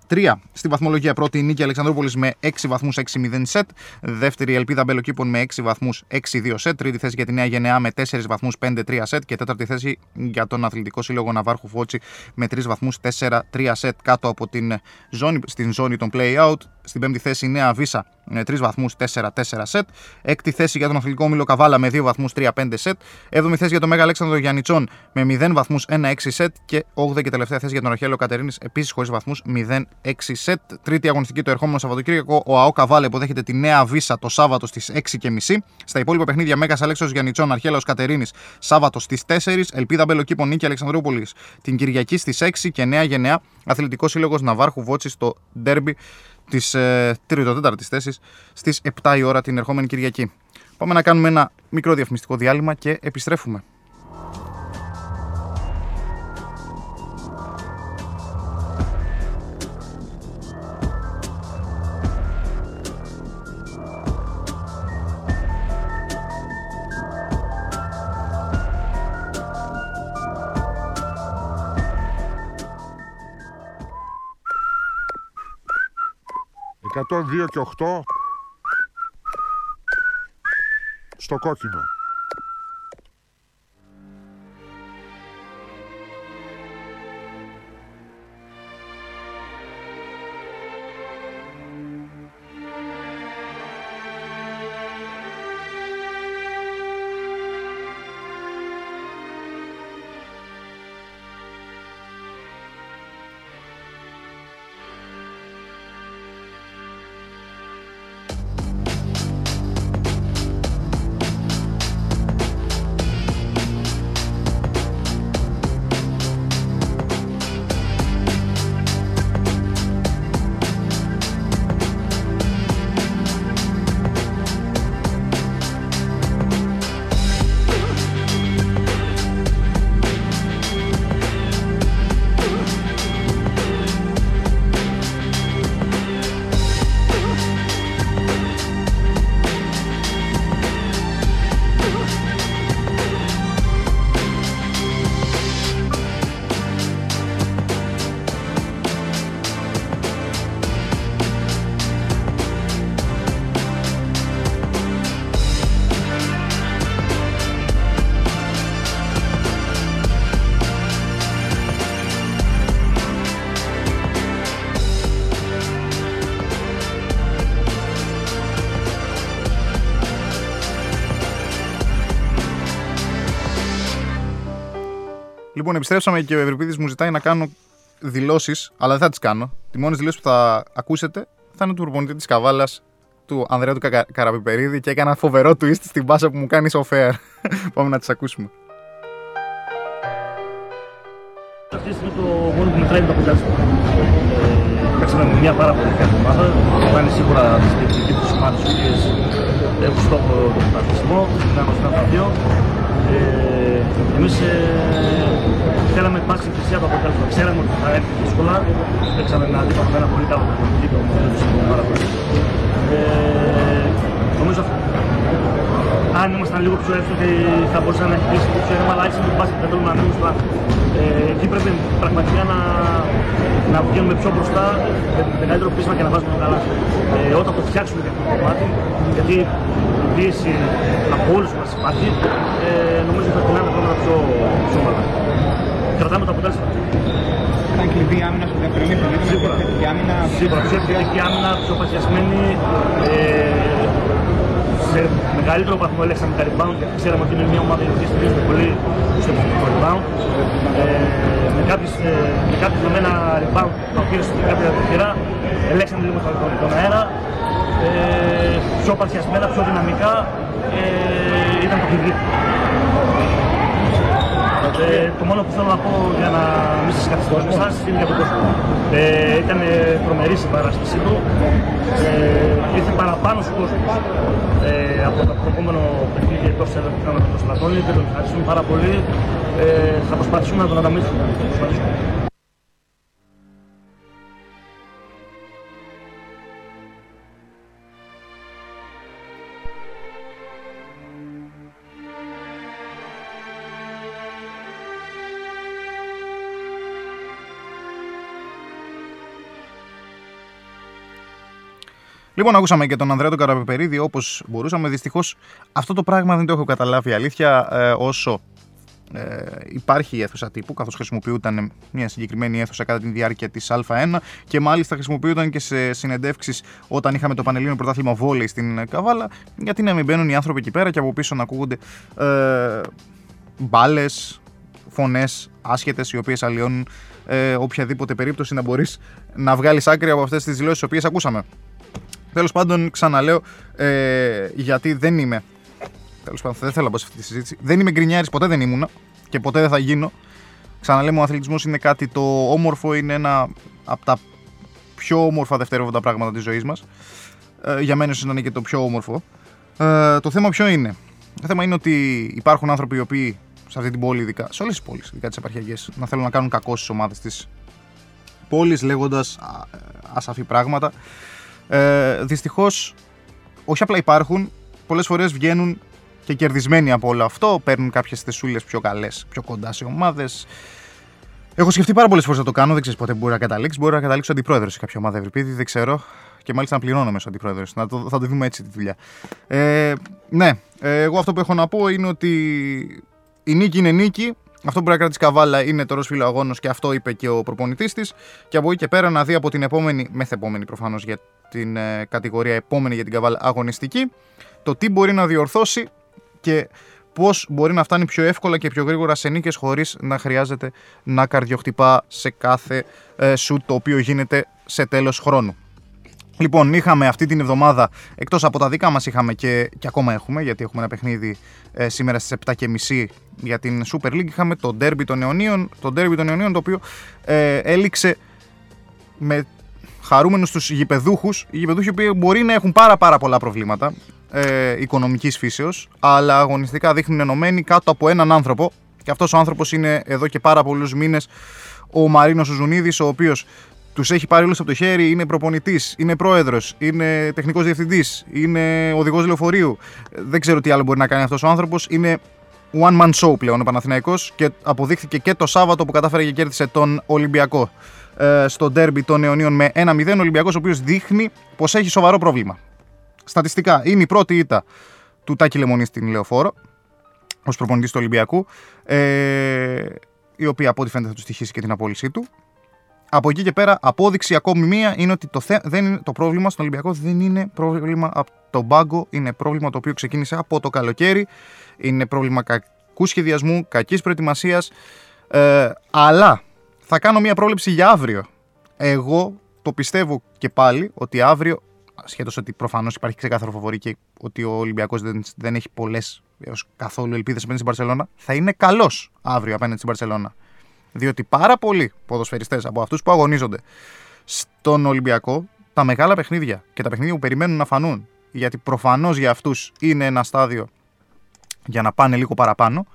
D: 1-3. Στην βαθμολογία πρώτη η νίκη Αλεξανδρούπολης με 6 βαθμούς 6-0 σετ. Δεύτερη η Ελπίδα Μπελοκήπων με 6 βαθμούς 6-2 σετ. Τρίτη θέση για τη Νέα Γενναία με 4 βαθμούς 5-3 σετ. Και τέταρτη θέση για τον Αθλητικό Σύλλογο Ναβάρχου Φώτσι με 3 βαθμούς 4-3 σετ. Κάτω από την ζώνη, στην ζώνη των play-out. Στην πέμπτη θέση η Νέα Βίσα με 3 βαθμούς 4-4 σετ. Έκτη θέση για τον Αθλητικό Όμιλο Καβάλα με 2 βαθμούς 3-5 σετ. Έβδομη θέση για τον Μέγα Αλέξανδρο Γιαννιτσών με 0 βαθμούς 1-6 σετ. Και 8η και τελευταία θέση για τον Αρχέλο Κατερίνης επίσης χωρίς βαθμούς 0-6 σετ. Τρίτη αγωνιστική το ερχόμενο Σαββατοκύριακο. Ο ΑΟ Καβάλα υποδέχεται τη Νέα Βίσα το Σάββατο στις 6.30. Στα υπόλοιπα παιχνίδια Μέγας Αλέξανδρος Γιαννιτσών Αρχέλο Κατερίνης Σάββατος στις 4. Ελπίδα Μπελοκήπων Νίκη Αλεξανδρούπολης την Κυριακή στις 6 και Νέα Γενναία Αθλητικός Σύλλογος Ναβάρχου Βότσης στο Ντέρμπι της ε, 3η-4η θέσης στις 7 η ώρα την ερχόμενη Κυριακή. Πάμε να κάνουμε ένα μικρό διαφημιστικό διάλειμμα και επιστρέφουμε.
A: Εκατόν δύο και 8. Στο κόκκινο.
D: Λοιπόν, επιστρέψαμε και ο Ευρυπίδης μου ζητάει να κάνω δηλώσεις, αλλά δεν θα τις κάνω. Τη μόνη δηλώση που θα ακούσετε θα είναι του προπονητή της Καβάλας, του Ανδρέα του Κακα... Καραπιπερίδη και έκανα φοβερό twist στην πάσα που μου κάνει ο fair. Πάμε να τις ακούσουμε.
H: Αυτή τη στιγμή το μόνο που μετράει είναι το αποτέλεσμα. Ε, Παίξαμε με μια πάρα πολύ καλή ομάδα. Θα είναι σίγουρα τι δύο ομάδε οι οποίες έχουν στόχο τον πρωταθλητισμό. Να είμαστε ένα δύο. Ε, Εμείς ε, θέλαμε πάση θυσία το αποτέλεσμα. Ξέραμε ότι θα έρθει δύσκολα. Παίξαμε με αντίπαλο με ένα πολύ καλό προπονητή, το οποίο του πάρα πολύ. Ε, νομίζω αυτό. Αν ήμασταν λίγο πιο εύκολοι θα μπορούσαν να έχει κλείσει πιο ήρεμα, αλλά έτσι με την πάση που θέλουμε να μείνουμε στο άθλημα. Ε, εκεί πρέπει πραγματικά να, να βγαίνουμε πιο μπροστά με μεγαλύτερο πείσμα και να βάζουμε το καλά. Ε, όταν το φτιάξουμε και αυτό το κομμάτι, γιατί η πίεση από όλους μας υπάρχει, ε, νομίζω θα πεινάμε πράγματα πιο, πιο ομαλά. Κρατάμε το αποτέλεσμα.
I: Ήταν κλειδί άμυνας στο δεύτερο μήχρονο. Είδαμε
H: Σίγουρα.
I: μια θετική άμυνα.
H: Σίγουρα, πιο επιθετική άμυνα, πιο παθιασμένη. Ε, σε μεγαλύτερο βαθμό έλεξαμε τα rebound γιατί ξέραμε ότι είναι μια ομάδα η οποία στηρίζεται πολύ στο επιθετικό rebound. Ε, με, κάποιες, ε, με κάποια δεδομένα rebound τα οποία στην κάποια τυχερά ελέγξαμε λίγο τον, τον, τον αέρα. Ε, πιο παθιασμένα, πιο δυναμικά ε, ήταν το κλειδί. Ε, το μόνο που θέλω να πω για να μην σας καθυστερώ με εσάς είναι για τον κόσμο. Ε, ήταν ε, τρομερή η παράστασή του. Ε, ήρθε παραπάνω στους κόσμος ε, από το προηγούμενο παιχνίδι εκτός έδρα που κάναμε το Σλατώνη και τον ευχαριστούμε πάρα πολύ. Ε, θα προσπαθήσουμε να τον αναμίξουμε.
D: Λοιπόν, ακούσαμε και τον Ανδρέα τον Καραπιπερίδη όπως μπορούσαμε. Δυστυχώς αυτό το πράγμα δεν το έχω καταλάβει. Η αλήθεια, ε, όσο ε, υπάρχει η αίθουσα τύπου, καθώς χρησιμοποιούταν μια συγκεκριμένη αίθουσα κατά τη διάρκεια της Α1 και μάλιστα χρησιμοποιούταν και σε συνεντεύξεις όταν είχαμε το Πανελλήνιο Πρωτάθλημα Βόλεϊ στην Καβάλα. Γιατί να μην μπαίνουν οι άνθρωποι εκεί πέρα και από πίσω να ακούγονται ε, μπάλες, φωνές άσχετες οι οποίες αλλοιώνουν ε, οποιαδήποτε περίπτωση να μπορείς να βγάλεις άκρη από αυτές τις δηλώσεις τις οποίες ακούσαμε. Τέλος πάντων, ξαναλέω, ε, γιατί δεν είμαι. Τέλος πάντων, δεν θέλω να μπω σε αυτή τη συζήτηση. Δεν είμαι γκρινιάρης, ποτέ δεν ήμουνα και ποτέ δεν θα γίνω. Ξαναλέμε, ο αθλητισμός είναι κάτι το όμορφο, είναι ένα από τα πιο όμορφα δευτερεύοντα πράγματα της ζωής μας. Ε, για μένα, ίσως να είναι και το πιο όμορφο. Ε, το θέμα ποιο είναι; Το θέμα είναι ότι υπάρχουν άνθρωποι οι οποίοι σε αυτή την πόλη, ειδικά σε όλες τις πόλεις, ειδικά τις επαρχιακές, να θέλουν να κάνουν κακό στις ομάδες της πόλης, λέγοντας ασαφή πράγματα. Ε, Δυστυχώς, όχι απλά υπάρχουν, πολλές φορές βγαίνουν και κερδισμένοι από όλο αυτό. Παίρνουν κάποιες θεσούλες πιο καλές, πιο κοντά σε ομάδες. Έχω σκεφτεί πάρα πολλές φορές να το κάνω, δεν ξέρω πότε μπορεί να καταλήξεις. Μπορεί να καταλήξω αντιπρόεδρος σε κάποια ομάδα Ευρυπίδη, δεν ξέρω. Και μάλιστα να πληρώνομαι ω αντιπρόεδρος. Να το, θα το δούμε έτσι τη δουλειά. Ε, ναι, ε, εγώ αυτό που έχω να πω είναι ότι η νίκη είναι νίκη. Αυτό που πρέπει να κρατήσει καβάλα είναι το ροσφύλλο αγώνος και αυτό είπε και ο προπονητής της. Και από εκεί και πέρα να δει από την επόμενη, μεθεπόμενη προφανώς για την ε, κατηγορία επόμενη για την καβάλα αγωνιστική, το τι μπορεί να διορθώσει και πώς μπορεί να φτάνει πιο εύκολα και πιο γρήγορα σε νίκες χωρίς να χρειάζεται να καρδιοχτυπά σε κάθε ε, σουτ το οποίο γίνεται σε τέλος χρόνου. Λοιπόν, είχαμε αυτή την εβδομάδα, εκτός από τα δικά μας, είχαμε και, και ακόμα έχουμε, γιατί έχουμε ένα παιχνίδι ε, σήμερα στις 7.30 για την Super League. Είχαμε το Derby των Αιωνίων, το Derby των Αιωνίων το οποίο ε, έληξε με χαρούμενους τους γηπεδούχους, οι γηπεδούχοι που μπορεί να έχουν πάρα πάρα πολλά προβλήματα ε, οικονομικής φύσεως, αλλά αγωνιστικά δείχνουν ενωμένοι κάτω από έναν άνθρωπο και αυτός ο άνθρωπος είναι εδώ και πάρα πολλούς μήνες ο Μαρίνος Ζουνίδης, ο οποίος τους έχει πάρει όλους από το χέρι, είναι προπονητής, είναι πρόεδρος, είναι τεχνικός διευθυντής, είναι οδηγός λεωφορείου. Δεν ξέρω τι άλλο μπορεί να κάνει αυτός ο άνθρωπος. Είναι one man show πλέον ο Παναθηναϊκός και αποδείχθηκε και το Σάββατο που κατάφερε και κέρδισε τον Ολυμπιακό ε, στο ντέρμπι των αιωνίων με 1-0. Ο Ολυμπιακός ο οποίος δείχνει πως έχει σοβαρό πρόβλημα. Στατιστικά είναι η πρώτη ήττα του Τάκη Λεμονή στην Λεωφόρο ως προπονητής του Ολυμπιακού ε, η οποία από ό,τι φαίνεται θα του στοιχήσει και την απόλυσή του. Από εκεί και πέρα, απόδειξη ακόμη μία είναι ότι το, θε, δεν είναι, το πρόβλημα στον Ολυμπιακό δεν είναι πρόβλημα από τον πάγκο, είναι πρόβλημα το οποίο ξεκίνησε από το καλοκαίρι, είναι πρόβλημα κακού σχεδιασμού, κακής προετοιμασίας, ε, αλλά θα κάνω μία πρόληψη για αύριο. Εγώ το πιστεύω και πάλι ότι αύριο, σχέτω ότι προφανώς υπάρχει ξεκάθαρο φοβορή και ότι ο Ολυμπιακός δεν, δεν έχει πολλές έως καθόλου ελπίδες απέναντι στην Παρσελώνα, θα είναι καλός αύριο απέναντι στην Παρσελώνα. Διότι πάρα πολλοί ποδοσφαιριστές από αυτούς που αγωνίζονται στον Ολυμπιακό, τα μεγάλα παιχνίδια και τα παιχνίδια που περιμένουν να φανούν, γιατί προφανώς για αυτούς είναι ένα στάδιο για να πάνε λίγο παραπάνω,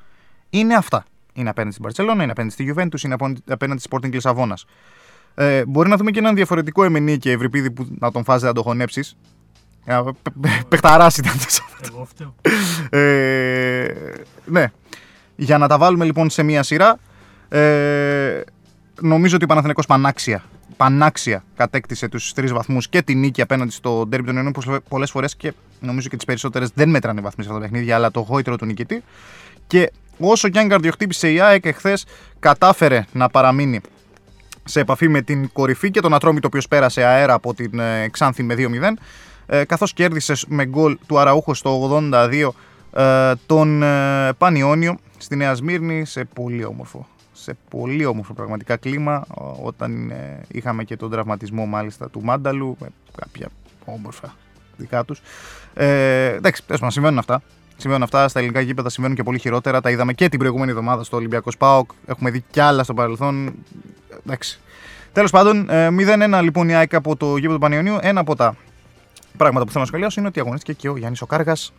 D: είναι αυτά. Είναι απέναντι στην Παρσελόνα, είναι απέναντι στη Juventus, είναι απέναντι στη Sporting Λισαβόνας. Ε, μπορεί να δούμε και έναν διαφορετικό Εμενή και Ευρυπίδη που να τον φάζει να το χωνέψεις. Πεχταρά ήταν το Σάββατο. Ε, ναι. Για να τα βάλουμε λοιπόν σε μία σειρά, ε, νομίζω ότι ο Παναθηναϊκός πανάξια, πανάξια κατέκτησε τους τρεις βαθμούς και την νίκη απέναντι στο ντέρμπι των Ιωνίων που πολλές φορές και νομίζω και τις περισσότερες δεν μέτρανε βαθμοί σε αυτά τα παιχνίδια αλλά το γόητρο του νικητή. Και όσο και αν καρδιοχτύπησε η ΑΕΚ εχθές κατάφερε να παραμείνει σε επαφή με την κορυφή και τον Ατρόμητο ο οποίος πέρασε αέρα από την ε, Ξάνθη με 2-0 ε, καθώς κέρδισες με γκολ του Αραούχο στο 82 ε, τον ε, Πανιόνιο στη Νέα Σμύρνη σε πολύ όμορφο σε πολύ όμορφο πραγματικά κλίμα όταν ε, είχαμε και τον τραυματισμό μάλιστα του Μάνταλου με κάποια όμορφα δικά τους. Ε, εντάξει, πες μας, συμβαίνουν αυτά. Συμβαίνουν αυτά στα ελληνικά γήπεδα, συμβαίνουν και πολύ χειρότερα. Τα είδαμε και την προηγούμενη εβδομάδα στο Ολυμπιακό Σπάοκ. Έχουμε δει κι άλλα στο παρελθόν. Εντάξει. Τέλος πάντων, 0-1 λοιπόν η ΑΕΚ από το γήπεδο του Πανιωνίου. Ένα από τα πράγματα που θέλω να σχολιάσω είναι ότι αγωνίστηκε και ο Γιάννης Οκάργας,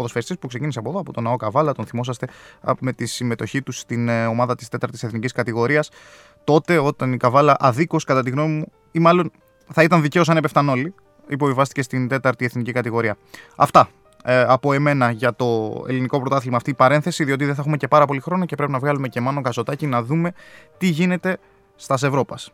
D: ποδοσφαιριστής που ξεκίνησε από εδώ, από τον Ναό Καβάλα, τον θυμόσαστε με τη συμμετοχή του στην ε, ομάδα της 4η Εθνικής Κατηγορίας. Τότε, όταν η Καβάλα αδίκως, κατά τη γνώμη μου, ή μάλλον θα ήταν δικαίως αν έπεφταν όλοι, υποβιβάστηκε στην 4η Εθνική Κατηγορία. Αυτά ε, από εμένα για το ελληνικό πρωτάθλημα αυτή η παρένθεση, διότι δεν θα έχουμε και πάρα πολύ χρόνο και πρέπει να βγάλουμε και μάνο καζοτάκι να δούμε τι γίνεται στα Ευρώπας.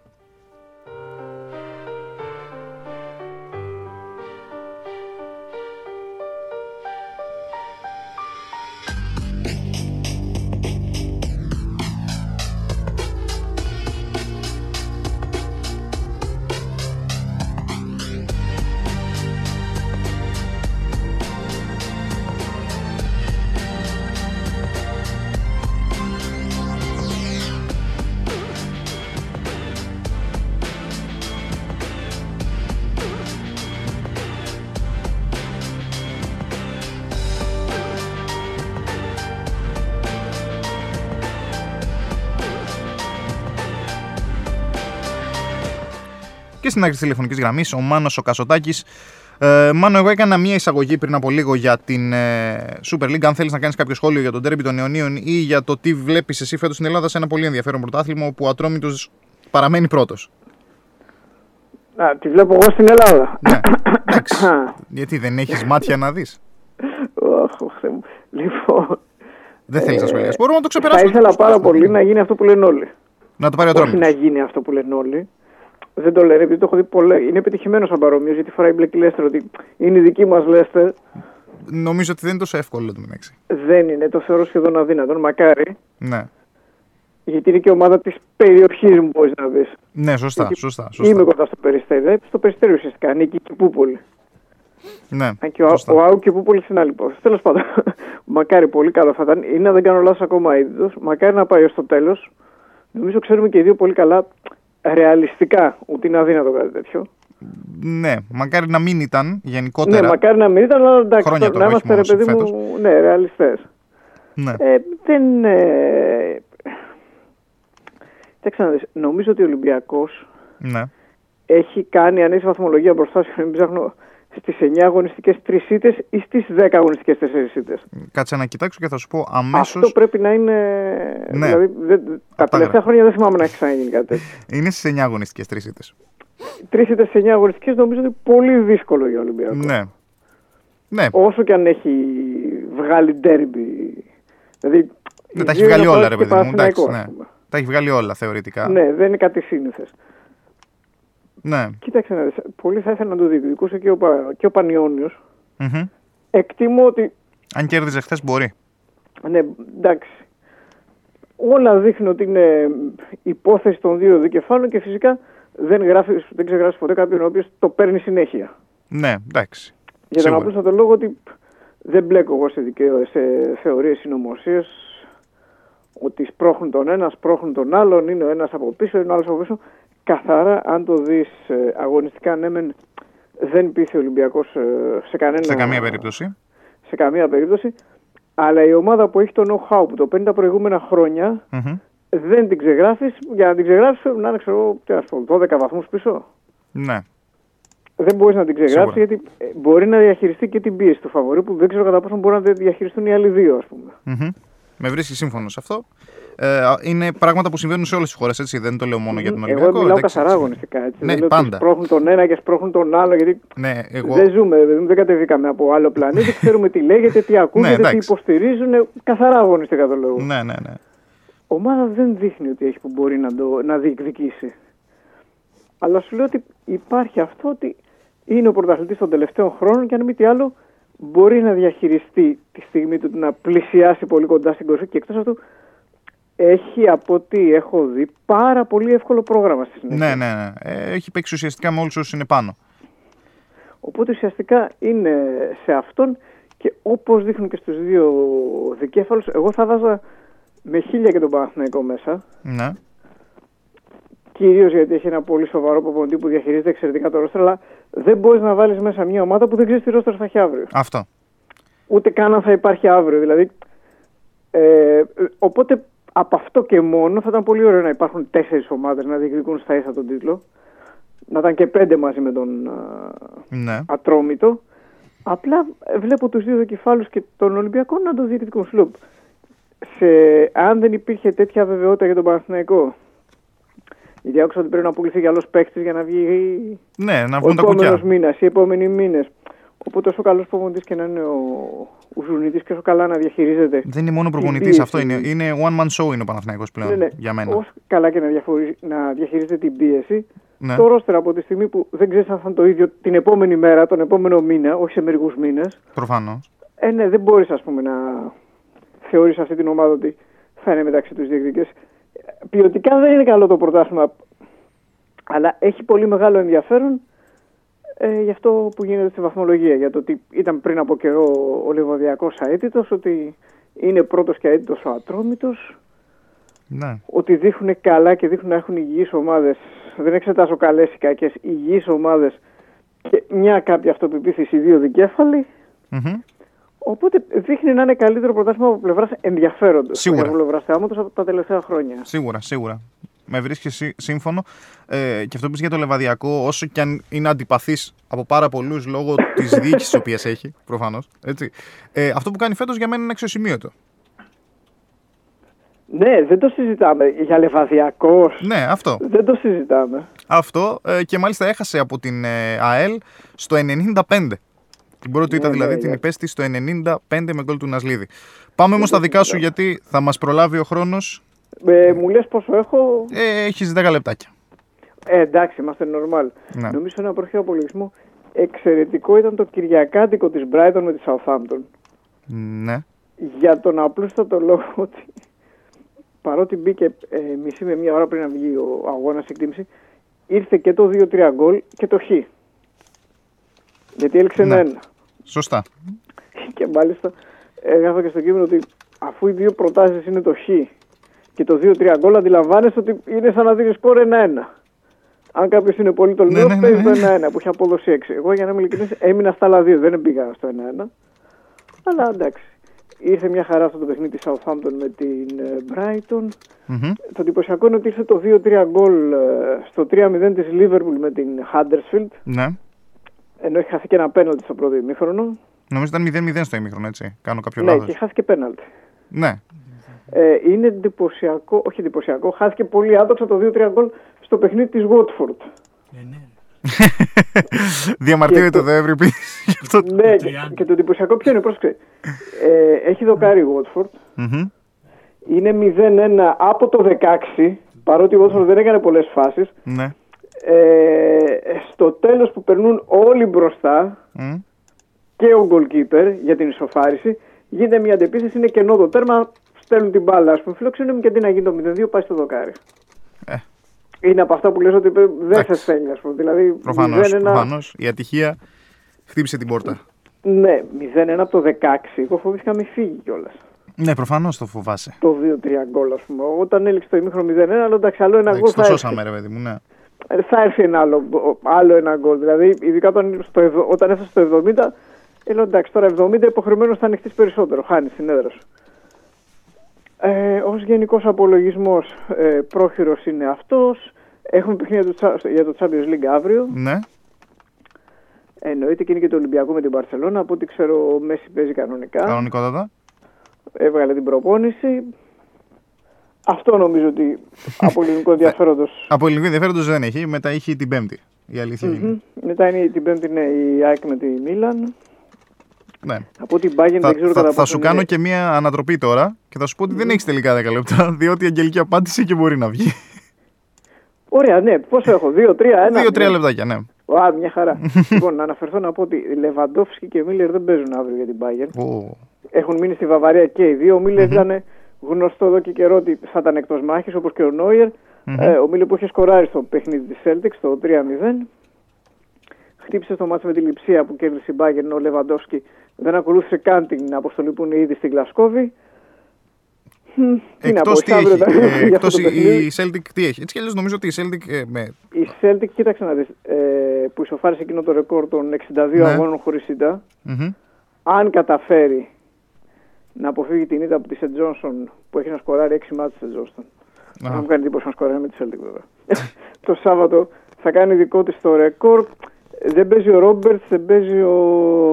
D: Στην άκρη τη τηλεφωνικής γραμμής, ο Μάνος ο Κασοτάκης. Ε, Μάνο, εγώ έκανα μία εισαγωγή πριν από λίγο για την ε, Super League. Αν θέλεις να κάνεις κάποιο σχόλιο για τον τέρμπι των Ιωνίων ή για το τι βλέπεις εσύ φέτος στην Ελλάδα σε ένα πολύ ενδιαφέρον πρωτάθλημα όπου ο Ατρόμητος παραμένει πρώτος.
J: Α, τη βλέπω εγώ στην Ελλάδα.
D: Ναι. Εντάξει. Γιατί δεν έχεις μάτια να δεις;
J: λοιπόν.
D: Δεν θέλεις να σχολιάσεις. Μπορούμε να το ξεπεράσουμε.
J: Θα ήθελα πάρα πολύ να γίνει αυτό που λένε όλοι.
D: Να το πάρει ο
J: Όχι
D: Ατρόμητος.
J: να γίνει αυτό που λένε όλοι. Δεν το λένε επειδή το έχω δει πολλέ. Είναι επιτυχημένος σαν παρόμοιος γιατί φοράει μπλε και Λέστερ ότι είναι η δική μας Λέστερ.
D: Νομίζω ότι δεν είναι τόσο εύκολο το μεταξύ.
J: Δεν είναι, το θεωρώ σχεδόν αδύνατον. Μακάρι.
D: Ναι.
J: Γιατί είναι και ομάδα της περιοχής μου, μπορείς να δεις.
D: Ναι, σωστά,
J: Γιατί
D: σωστά. σωστά.
J: Είμαι κοντά στο περιστέρι. Δηλαδή, στο περιστέρι ουσιαστικά ανήκει και η Πούπολη.
D: Ναι,
J: Αν και ο,
D: σωστά.
J: ο Άου και ο Πούπολη είναι άλλη υπόθεση. Τέλος πάντων, μακάρι πολύ καλό θα ήταν. Είναι, αν δεν κάνω λάθος, ακόμα είδος. Μακάρι να πάει ως το τέλος. Νομίζω ξέρουμε και οι δύο πολύ καλά ρεαλιστικά ότι είναι αδύνατο κάτι τέτοιο.
D: Ναι, μακάρι να μην ήταν γενικότερα.
J: Ναι, μακάρι να μην ήταν, αλλά εντάξει,
D: Χρόνια
J: πρέπει να
D: τώρα, όχι
J: είμαστε ρε
D: μόνο
J: παιδί
D: φέτος.
J: μου, ναι, ρεαλιστές.
D: Ναι.
J: Ε, δεν. Ε, Κοίταξε να δεις, νομίζω ότι ο Ολυμπιακός
D: ναι.
J: έχει κάνει, αν έχει βαθμολογία μπροστά σου, μην ψάχνω, στις 9 αγωνιστικές 3 ήττες ή στις 10 αγωνιστικές 4 ήττες.
D: Κάτσε να κοιτάξω και θα σου πω αμέσω.
J: Αυτό πρέπει να είναι.
D: Ναι.
J: Δηλαδή, δεν- τα
D: Απ' τα
J: τελευταία
D: γράφει.
J: χρόνια δεν θυμάμαι να έχει ξαναγίνει κάτι τέτοιο.
D: Είναι στις 9 αγωνιστικές τρεις ήττε.
J: Τρεις ήττε σε 9 αγωνιστικές νομίζω ότι είναι πολύ δύσκολο για Ολυμπιακό.
D: Ναι. Ναι,
J: Όσο και αν έχει βγάλει ντέρμπι. Δηλαδή.
D: δεν τα
J: οι
D: έχει
J: δύο
D: βγάλει
J: είναι
D: όλα, ρε
J: Απόλλωνας
D: παιδί
J: και
D: μου. Εντάξει,
J: Παναθηναϊκός,
D: ναι.
J: ας πούμε.
D: Τα έχει βγάλει όλα θεωρητικά.
J: Ναι, δεν είναι κάτι σύνηθες.
D: Ναι.
J: Κοίταξε να δεις, πολύ θα ήθελα να το διεκδικούσε και ο, Πα- και ο Πανιόνιος.
D: Μμμ.
J: Εκτιμώ ότι,
D: Αν κέρδιζε χθες, μπορεί.
J: ναι, εντάξει, όλα δείχνουν ότι είναι υπόθεση των δύο δικεφάλων και φυσικά δεν, γράφεις, δεν ξεγράφεις ποτέ κάποιον ο οποίος το παίρνει συνέχεια.
D: Ναι, εντάξει.
J: Για τον
D: Σίγουρα.
J: απλούστατο λόγο ότι δεν μπλέκω εγώ σε, δικαιο, σε θεωρίες συνωμοσίες ότι σπρώχνουν τον ένας, σπρώχνουν τον άλλον, είναι ο ένας από πίσω, είναι ο άλλος από πίσω. Καθαρά, αν το δεις ε, αγωνιστικά, ναι, μεν, δεν πείθει ο Ολυμπιακός ε, σε κανένα
D: Σε καμία περίπτωση.
J: σε καμία περίπτωση. Αλλά η ομάδα που έχει το know-how που το παίρνει τα προηγούμενα χρόνια
D: Μμμ.
J: δεν την ξεγράφεις. Για να την ξεγράφεις πρέπει να είναι ξέρω, εγώ, τι να σου πω, 12 βαθμούς πίσω.
D: Ναι.
J: Δεν μπορείς να την ξεγράψει
D: Σίγουρα.
J: γιατί ε, μπορεί να διαχειριστεί και την πίεση του φαβορή που δεν ξέρω κατά πόσο μπορούν να διαχειριστούν οι άλλοι δύο, ας πούμε.
D: Μμμ. Με βρίσκει σύμφωνο σε αυτό. Ε, είναι πράγματα που συμβαίνουν σε όλες τις χώρες, έτσι. Δεν το λέω μόνο για τον
J: Εγώ
D: Ολυμπιακό.
J: μιλάω
D: εντάξει,
J: καθαρά
D: έτσι.
J: αγωνιστικά. Έτσι.
D: Ναι,
J: δεν λέω
D: πάντα.
J: ότι σπρώχνουν τον ένα και σπρώχνουν τον άλλο γιατί
D: Ναι, εγώ.
J: δεν ζούμε, δεν δεν κατεβήκαμε από άλλο πλανήτη. Ξέρουμε τι λέγεται, τι ακούγεται, τι
D: Ναι, εντάξει.
J: υποστηρίζουν. ε, Καθαρά αγωνιστικά το λέω.
D: Ναι, ναι, ναι.
J: ομάδα δεν δείχνει ότι έχει που μπορεί να, το, να διεκδικήσει. Αλλά σου λέω ότι υπάρχει αυτό ότι είναι ο πρωταθλητής των τελευταίων χρόνων και αν μη τι άλλο μπορεί να διαχειριστεί τη στιγμή του να πλησιάσει πολύ κοντά στην κορυφή και εκτός αυτού έχει από ό,τι έχω δει πάρα πολύ εύκολο πρόγραμμα στη συνέχεια.
D: Ναι, ναι, ναι. Ε, έχει παίξει ουσιαστικά με όλους όσους είναι πάνω.
J: Οπότε ουσιαστικά είναι σε αυτόν και όπως δείχνουν και στους δύο δικέφαλους εγώ θα βάζα με χίλια και τον Παναθηναϊκό μέσα.
D: Ναι.
J: Κυρίως γιατί έχει ένα πολύ σοβαρό προπονητή που διαχειρίζεται εξαιρετικά το ρόστερ, αλλά δεν μπορείς να βάλεις μέσα μια ομάδα που δεν ξέρεις τι ρόστερ θα έχει αύριο.
D: Αυτό.
J: Ούτε καν αν θα υπάρχει αύριο. Δηλαδή, ε, οπότε από αυτό και μόνο θα ήταν πολύ ωραίο να υπάρχουν τέσσερις ομάδες να διεκδικούν στα ίσα τον τίτλο. Να ήταν και πέντε μαζί με τον α,
D: Ναι.
J: Ατρόμητο. Απλά ε, βλέπω τους δύο δικεφάλους και τον Ολυμπιακό να το διεκδικούν. Σου λέω, σε, αν δεν υπήρχε τέτοια βεβαιότητα για τον Παναθηναϊκό, γιατί άκουσα ότι πρέπει να αποκλειθεί για άλλο παίκτης για να βγει
D: Ναι, να
J: ο
D: βγουν τα
J: επόμενος
D: κουκιά.
J: μήνας ή οι επόμενοι μήνες. Οπότε όσο καλός προπονητής και να είναι ο, ο Ζουνίτης και όσο καλά να διαχειρίζεται.
D: Δεν είναι μόνο
J: την
D: προπονητής,
J: πίεση.
D: αυτό είναι. Είναι one man show είναι ο Παναθηναϊκός πλέον
J: Ναι, ναι.
D: για μένα.
J: Όσο καλά και να, διαφορι- να διαχειρίζεται την πίεση,
D: Ναι.
J: το ρόστερ από τη στιγμή που δεν ξέρεις αν θα είναι το ίδιο την επόμενη μέρα, τον επόμενο μήνα, όχι σε μερικούς μήνες.
D: Προφανώς.
J: Ε, ναι, δεν μπορείς να θεωρείς αυτή την ομάδα ότι θα είναι μεταξύ τους διεκδικητές. Ποιοτικά δεν είναι καλό το πρωτάθλημα, αλλά έχει πολύ μεγάλο ενδιαφέρον ε, για αυτό που γίνεται στη βαθμολογία. Για το ότι ήταν πριν από καιρό ο Λεβαδιακός αίτητος, ότι είναι πρώτος και αίτητος ο Ατρόμητος,
D: Ναι.
J: ότι δείχνουν καλά και δείχνουν να έχουν υγιείς ομάδες. Δεν εξετάζω καλές ή κακές, υγιείς ομάδες και μια κάποια αυτοπεποίθηση, δύο δικέφαλοι.
D: Μμμ.
J: Οπότε δείχνει να είναι καλύτερο πρωτάθλημα από πλευράς ενδιαφέροντος.
D: Σίγουρα.
J: Από πλευρά θεάματο από τα τελευταία χρόνια.
D: Σίγουρα, σίγουρα. Με βρίσκει σύ- σύμφωνο. Ε, και αυτό που είπες για το λεβαδιακό, όσο και αν είναι αντιπαθής από πάρα πολλούς λόγω της διοίκησης τη οποία έχει, προφανώς. Ε, αυτό που κάνει φέτος για μένα είναι αξιοσημείωτο.
J: Ναι, δεν το συζητάμε. Για λεβαδιακός.
D: Ναι, αυτό.
J: Δεν το συζητάμε.
D: Αυτό ε, και μάλιστα έχασε από την ε, ΑΕΛ στο 95. Την πρώτη ήττα
J: Ναι,
D: δηλαδή
J: ναι,
D: την
J: ναι.
D: υπέστη στο 95 με γκολ του Νασλίδη. Πάμε όμως στα δικά σου γιατί θα μας προλάβει ο χρόνος.
J: Ε, μου λες πόσο έχω;
D: Ε, Έχεις 10 λεπτάκια.
J: Ε, εντάξει, είμαστε normal.
D: Ναι.
J: Νομίζω ένα προχείο απολογισμό εξαιρετικό ήταν το Κυριακάτικο της Brighton με τη Southampton.
D: Ναι.
J: Για τον απλούστατο λόγο ότι παρότι μπήκε ε, μισή με μία ώρα πριν να βγει ο αγώνας εκτίμηση, ήρθε και το 2-3 γκολ και το χ. Γιατί έλεξε
D: Ναι.
J: ένα-ένα.
D: Σωστά.
J: Και μάλιστα έγραφα και στο κείμενο ότι αφού οι δύο προτάσεις είναι το χ και το 2-3 γκολ, αντιλαμβάνεσαι ότι είναι σαν να δίνεις σκορ 1-1. Αν κάποιος είναι πολύ τολμηρός,
D: Ναι, ναι,
J: παίζει
D: ναι,
J: το 1-1 που έχει απόδοση 6. Εγώ για να είμαι ειλικρινής έμεινα στα άλλα δύο, δεν πήγα στο 1-1. Αλλά εντάξει. Ήρθε μια χαρά αυτό το παιχνίδι της Southampton με την ε, Brighton.
D: Μμμ.
J: Το εντυπωσιακό είναι ότι ήρθε το 2-3 γκολ ε, στο 3-0 της Liverpool με την Huddersfield
D: Ναι.
J: Ενώ έχει χαθεί και ένα πέναλτι στο πρώτο ημίχρονο.
D: Νομίζω ήταν 0-0 στο ημίχρονο, έτσι. Κάνω κάποιο
J: Ναι,
D: λάθος.
J: και χάθηκε πέναλτι.
D: Ναι.
J: Ε, είναι εντυπωσιακό, όχι εντυπωσιακό, χάθηκε πολύ άδοξα το 2-3 γκολ στο παιχνίδι της Watford.
D: Διαμαρτύρεται
J: Και
D: το
J: το-
D: Δεύρη επίσης. Γι' αυτό-
J: ναι, και, και το εντυπωσιακό ποιο είναι, πρόσεξε. Ε, έχει δοκάρει η Watford.
D: Μμμ.
J: Είναι 0-1 από το 16, παρότι η Watford δεν έκανε πολλές φάσεις.
D: Ναι.
J: Ε, στο τέλος που περνούν όλοι μπροστά
D: Μμ.
J: και ο goalkeeper για την ισοφάριση, γίνεται μια αντεπίθεση, είναι κενό το τέρμα, στέλνουν την μπάλα, ας πούμε, φιλοξενούμε και αντί να γίνει το 0-2 πάει στο δοκάρι.
D: Ε.
J: Είναι από αυτά που λες ότι δεν σε
D: Εντάξει.
J: στέλνει, ας πούμε. Δηλαδή,
D: Προφανώς,
J: 0-1
D: προφανώς. Η ατυχία χτύπησε την πόρτα.
J: Ναι, 0-1 από το 16. Εγώ φοβήθηκα να μην φύγει κιόλας.
D: Ναι, προφανώς το φοβάσαι.
J: Το 2-3 γκολ, ας πούμε. Όταν έληξε το ημίχρονο 0-1, αλλά εντάξει, άλλο ένα γκολ
D: Εντάξει, το
J: θα έρθει.
D: σώσαμε, ρε παιδί μου, ναι.
J: Ε, Θα έρθει ένα άλλο, άλλο ένα γκολ. Δηλαδή, ειδικά όταν, στο, ευ- όταν έφτασε στο 70, ε, λέω εντάξει, τώρα 70 υποχρεωμένος θα ανοιχτείς περισσότερο. Χάνεις την έδρα σου. Ε, Ω γενικός απολογισμός, ε, πρόχειρος είναι αυτός. Έχουμε παιχνίδια του Τσα- για το Champions League αύριο.
D: Ναι.
J: Εννοείται και είναι και το Ολυμπιακό με την Παρσελόνα. Από ό,τι ξέρω, ο Μέση παίζει κανονικά.
D: Κανονικότατα.
J: Έβγαλε την προπόνηση. Αυτό νομίζω ότι από ελληνικό ενδιαφέροντο.
D: Από ελληνικό ενδιαφέροντος δεν έχει. Μετά είχε την Πέμπτη. Η αλήθεια είναι.
J: Μετά είναι την Πέμπτη είναι η ΑΕΚ με τη Μίλαν.
D: Ναι.
J: Από την Bayern
D: Θα,
J: δεν ξέρω
D: θα,
J: κατά
D: θα
J: πόσο
D: σου κάνω
J: είναι-
D: και μία ανατροπή τώρα και θα σου πω ότι δεν έχεις τελικά 10 λεπτά. Διότι η Αγγελική απάντησε και μπορεί να βγει.
J: Ωραία, ναι. Πόσο έχω, δύο, τρία, ένα.
D: Δύο-τρία
J: ναι.
D: λεπτάκια, ναι.
J: Α, μια χαρά. λοιπόν, να αναφερθώ να πω ότι Λεβαντόφσκι και Μίλλερ δεν παίζουν αύριο για την Bayern.
D: Ω,
J: Έχουν μείνει στη Βαβαρία και οι δύο. Ο μιλερ
D: Μμμ.
J: ήταν γνωστό εδώ και καιρό ότι θα ήταν εκτός μάχης όπως και ο νοιερ
D: Μμμ.
J: Ε, ο Μίλλερ που είχε σκοράρει στο παιχνίδι της Celtics το 3-0. Χτύπησε στο μάτσο με τη λειψία που κέρδισε η Bayern. Ο Λεβαντόφσκι δεν ακολούθησε καν την αποστολή που είναι ήδη στην Γλασκόβη. Μμ, Τι να πω,
D: Εκτός τι
J: αύριο
D: έχει.
J: τα-
D: Ε,
J: για αυτό
D: εκτός
J: το
D: η,
J: παιχνίδι.
D: η Celtic τι έχει. Έτσι κι αλλιώς νομίζω ότι η Celtic ε, με,
J: Η Celtic, κοίταξε να δεις, ε, που ισοφάρισε εκείνο το ρεκόρ των 62
D: Ναι.
J: αγώνων χωρίς ήττα,
D: μμμ.
J: αν καταφέρει να αποφύγει την ήττα από τη Σεντ Τζόνσον που έχει να σκοράρει 6 μάτς στη Τζόνσον.
D: Α.
J: Θα μου κάνει εντύπωση να σκοράρει με τη Celtic βέβαια. το Σάββατο θα κάνει δικό της το ρεκόρ. Δεν παίζει ο Ρόμπερτς, δεν παίζει ο,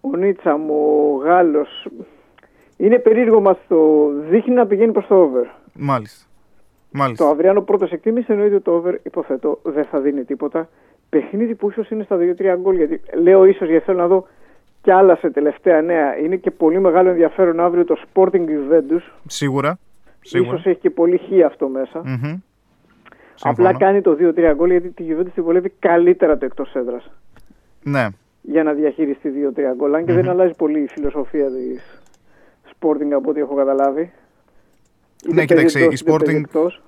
J: ο Νίτσαμ, ο Γάλλος. Είναι περίεργο μας το δείχνει να πηγαίνει προς το over.
D: Μάλιστα. Μάλιστα.
J: Το αυριανό πρώτος εκτίμηση εννοείται ότι το over, υποθέτω, δεν θα δίνει τίποτα. Παιχνίδι που ίσως είναι στα 2-3 γκολ. Γιατί λέω ίσως γιατί θέλω να δω κι άλλα σε τελευταία νέα. Είναι και πολύ μεγάλο ενδιαφέρον αύριο το Sporting Juventus.
D: Σίγουρα. Σίγουρα.
J: Ίσως έχει και πολύ χ αυτό μέσα.
D: Μμμ.
J: Απλά
D: Συμφωνώ.
J: κάνει το 2-3 γκολ γιατί τη Juventus τη βολεύει καλύτερα το εκτός έδρας.
D: Ναι.
J: Για να διαχειριστεί 2-3 γκολ. Αν και δεν αλλάζει πολύ η φιλοσοφία της Sporting από ό,τι έχω καταλάβει.
D: Ναι, κοίταξε, η
J: εκτός, είτε παίζει
D: Sporting-
J: εκτός.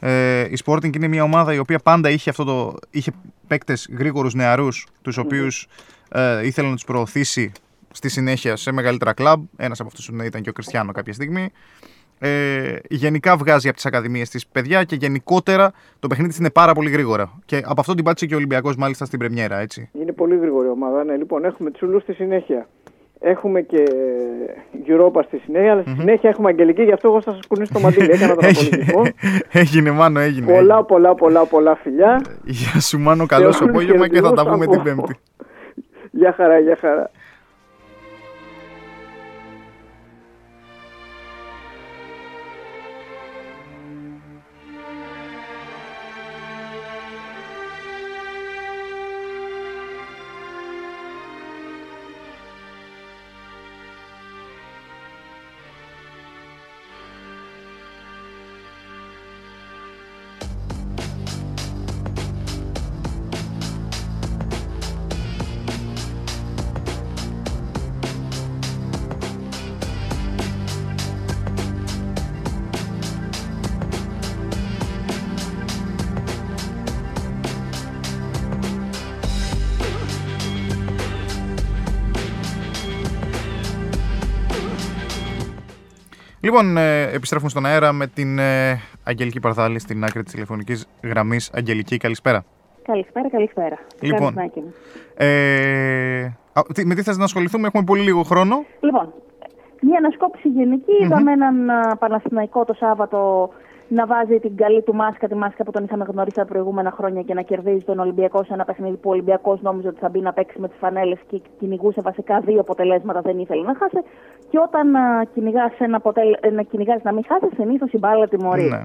D: Ε, η Sporting είναι μια ομάδα η οποία πάντα είχε, αυτό το, είχε παίκτες γρήγορους νεαρούς τους οποίους ε, ήθελε να τους προωθήσει στη συνέχεια σε μεγαλύτερα κλαμπ. Ένας από αυτούς ήταν και ο Κριστιανό κάποια στιγμή. Ε, γενικά βγάζει από τις ακαδημίες της παιδιά και γενικότερα το παιχνίδι της είναι πάρα πολύ γρήγορα. Και από αυτό την πάτησε και ο Ολυμπιακός μάλιστα στην πρεμιέρα, έτσι.
J: Είναι πολύ γρήγορη ομάδα. Ναι, λοιπόν, έχουμε Τσούλου στη συνέχεια. Έχουμε και Europa στη συνέχεια, αλλά στη συνέχεια έχουμε Αγγελική, γι' αυτό εγώ θα σας κουνήσω το μαντίλι. Έκανα τον απολογισμό.
D: έγινε, μάνο, έγινε.
J: πολλά, πολλά, πολλά, πολλά φιλιά.
D: Γεια σου, μάνο, καλό
J: όλους
D: απόγευμα και θα τα
J: χαιρετισμούς
D: πούμε την
J: από-
D: Πέμπτη.
J: Γεια χαρά,
D: Λοιπόν, ε, επιστρέφουμε στον αέρα με την ε, Αγγελική Παρδάλη στην άκρη της τηλεφωνικής γραμμής. Αγγελική, καλησπέρα.
K: Καλησπέρα, καλησπέρα. Τι
D: Λοιπόν.
K: κάνεις, Μάκη μου;
D: Ε, α, τι- με τι θες να ασχοληθούμε, έχουμε πολύ λίγο χρόνο.
K: Λοιπόν, μια ανασκόπηση γενική. Είδαμε έναν α, Παναθηναϊκό το Σάββατο να βάζει την καλή του μάσκα, τη μάσκα που τον είχαμε γνωρίσει τα προηγούμενα χρόνια και να κερδίζει τον Ολυμπιακό σε ένα παιχνίδι που ο Ολυμπιακός νόμιζε ότι θα μπει να παίξει με τις φανέλες και κυνηγούσε βασικά δύο αποτελέσματα, δεν ήθελε να χάσει. Και όταν α, κυνηγάς ένα αποτέλ... ε, να κυνηγάς να μην χάσεις, συνήθως η μπάλα τιμωρεί.
D: Ναι.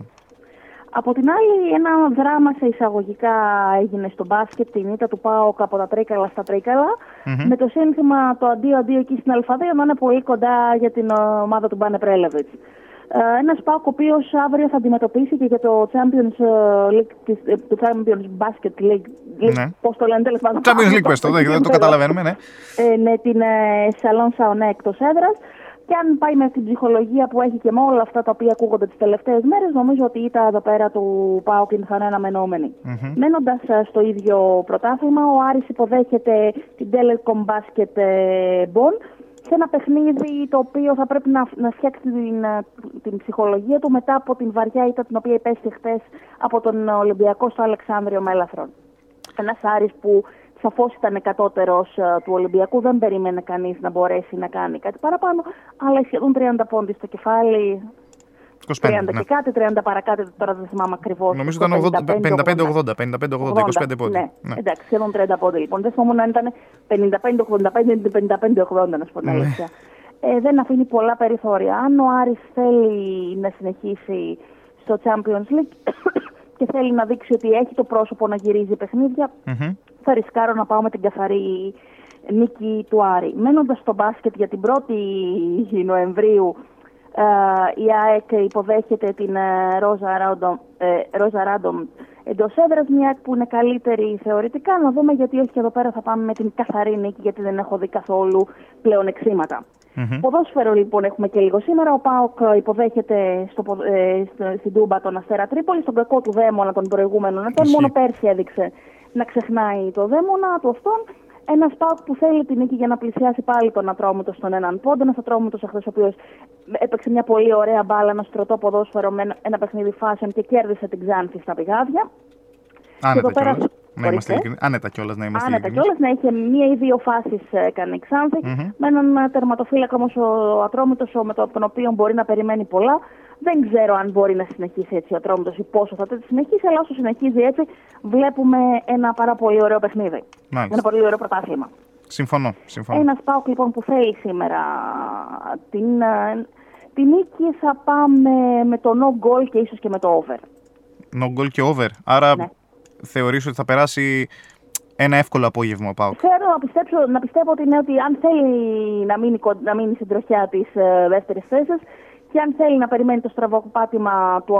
K: Από την άλλη, ένα δράμα σε εισαγωγικά έγινε στο μπάσκετ, την ήττα του ΠΑΟΚ από τα τρίκαλα στα τρίκαλα,
L: Μμμ.
K: με το σύνθημα το αντίο-αντίο εκεί στην Αλφαδία να είναι πολύ κοντά για την ε, ομάδα του Μπάνε Πρέλεβιτς. Ε, ένας ΠΑΟΚ ο οποίος αύριο θα αντιμετωπίσει και για το Champions ε, League, της, ε, το Champions Basket League,
D: Ναι.
K: πώς το λένε τέλος πάντων.
D: Champions League, πες το, δεν, δεν το καταλαβαίνουμε, ναι.
K: Ε, με την ε, Σαλόν Σαονέ εκτός έδρας. Και αν πάει με την ψυχολογία που έχει και με όλα αυτά τα οποία ακούγονται τις τελευταίες μέρες, νομίζω ότι η ήττα εδώ πέρα του ΠΑΟΚ θα είναι αναμενόμενη. Μένοντας στο ίδιο πρωτάθλημα, ο Άρης υποδέχεται την Telecom Basket ε, Bonn σε ένα παιχνίδι το οποίο θα πρέπει να, να φτιάξει την, ε, την ψυχολογία του μετά από την βαριά ήττα την οποία υπέστη χθες από τον Ολυμπιακό στο Αλεξάνδριο Μέλαθρον. Ένας Άρης που σαφώς ήταν κατώτερο του Ολυμπιακού, δεν περίμενε κανείς να μπορέσει να κάνει κάτι παραπάνω, αλλά σχεδόν 30 πόντι στο κεφάλι.
D: 25,
K: 30
D: ναι.
K: και κάτι, 30 παρακάτω, τώρα δεν θυμάμαι ακριβώς.
D: Νομίζω ήταν 80 55-80, 55-80, 25 πόντι.
K: Ναι, εντάξει, σχεδόν 30 πόντι λοιπόν. Δεν θυμόμουν αν ήταν 55-85 ή 55-80, να σου πω την
D: Ναι.
K: αλήθεια. Ε, δεν αφήνει πολλά περιθώρια. Αν ο Άρης θέλει να συνεχίσει στο Champions League και θέλει να δείξει ότι έχει το πρόσωπο να γυρίζει παιχνίδια, θα ρισκάρω να πάω με την καθαρή νίκη του Άρη. Μένοντας στο μπάσκετ για την 1η Νοεμβρίου, ε, η ΑΕΚ υποδέχεται την ε, Ρόζα Ράντομ, ε, Ρόζα Ράντομ εντός έδρας, μια ΑΕΚ που είναι καλύτερη θεωρητικά. Να δούμε γιατί όχι και εδώ πέρα θα πάμε με την καθαρή νίκη, γιατί δεν έχω δει καθόλου πλέον εξήματα. Ποδόσφαιρο λοιπόν έχουμε και λίγο σήμερα. Ο Πάοκ υποδέχεται στο, πο- ε, στο- στην Τούμπα τον Αστέρα Τρίπολη, στον κακό του δαίμονα των προηγούμενων ετών. Μόνο πέρσι έδειξε να ξεχνάει το δαίμονα του αυτόν. Ένα Πάοκ που θέλει την νίκη για να πλησιάσει πάλι τον Ατρόμητος στον έναν πόντο. Ένα Ατρόμητος εχθέ ο οποίο έπαιξε μια πολύ ωραία μπάλα, ένα στρωτό ποδόσφαιρο με ένα- ένα παιχνίδι φάσεων και κέρδισε την Ξάνθη στα πηγάδια.
D: Άνετα
K: εδώ πέρα-
D: κιόλας. Να είμαστε
K: Ορίστε.
D: ειλικρινεί. Άνετα κιόλας να είμαστε
K: Άνετα
D: ειλικρινείς.
K: κιόλας να είχε μία ή δύο φάσεις έκανε η Ξάνθη.
D: Μμμ.
K: Με έναν ε, τερματοφύλακα όμως ο Ατρόμητος, με το- τον οποίο μπορεί να περιμένει πολλά. Δεν ξέρω αν μπορεί να συνεχίσει έτσι ο Ατρόμητο ή πόσο θα το συνεχίσει, αλλά όσο συνεχίζει έτσι, βλέπουμε ένα πάρα πολύ ωραίο παιχνίδι.
D: Μάλιστα.
K: Ένα πολύ ωραίο πρωτάθλημα.
D: Συμφωνώ, συμφωνώ.
K: Ένας Πάοκ λοιπόν που θέλει σήμερα την, ε, την νίκη θα πάμε με το no goal και ίσως και με το over.
D: No goal και over. Άρα
K: Ναι.
D: θεωρείς ότι θα περάσει ένα εύκολο απόγευμα ο ΠΑΟΚ.
K: Θέλω να, πιστέψω, να πιστεύω ότι είναι ότι αν θέλει να μείνει, κον- να μείνει στην τροχιά της ε, δεύτερης θέσης και αν θέλει να περιμένει το στραβό πάτημα του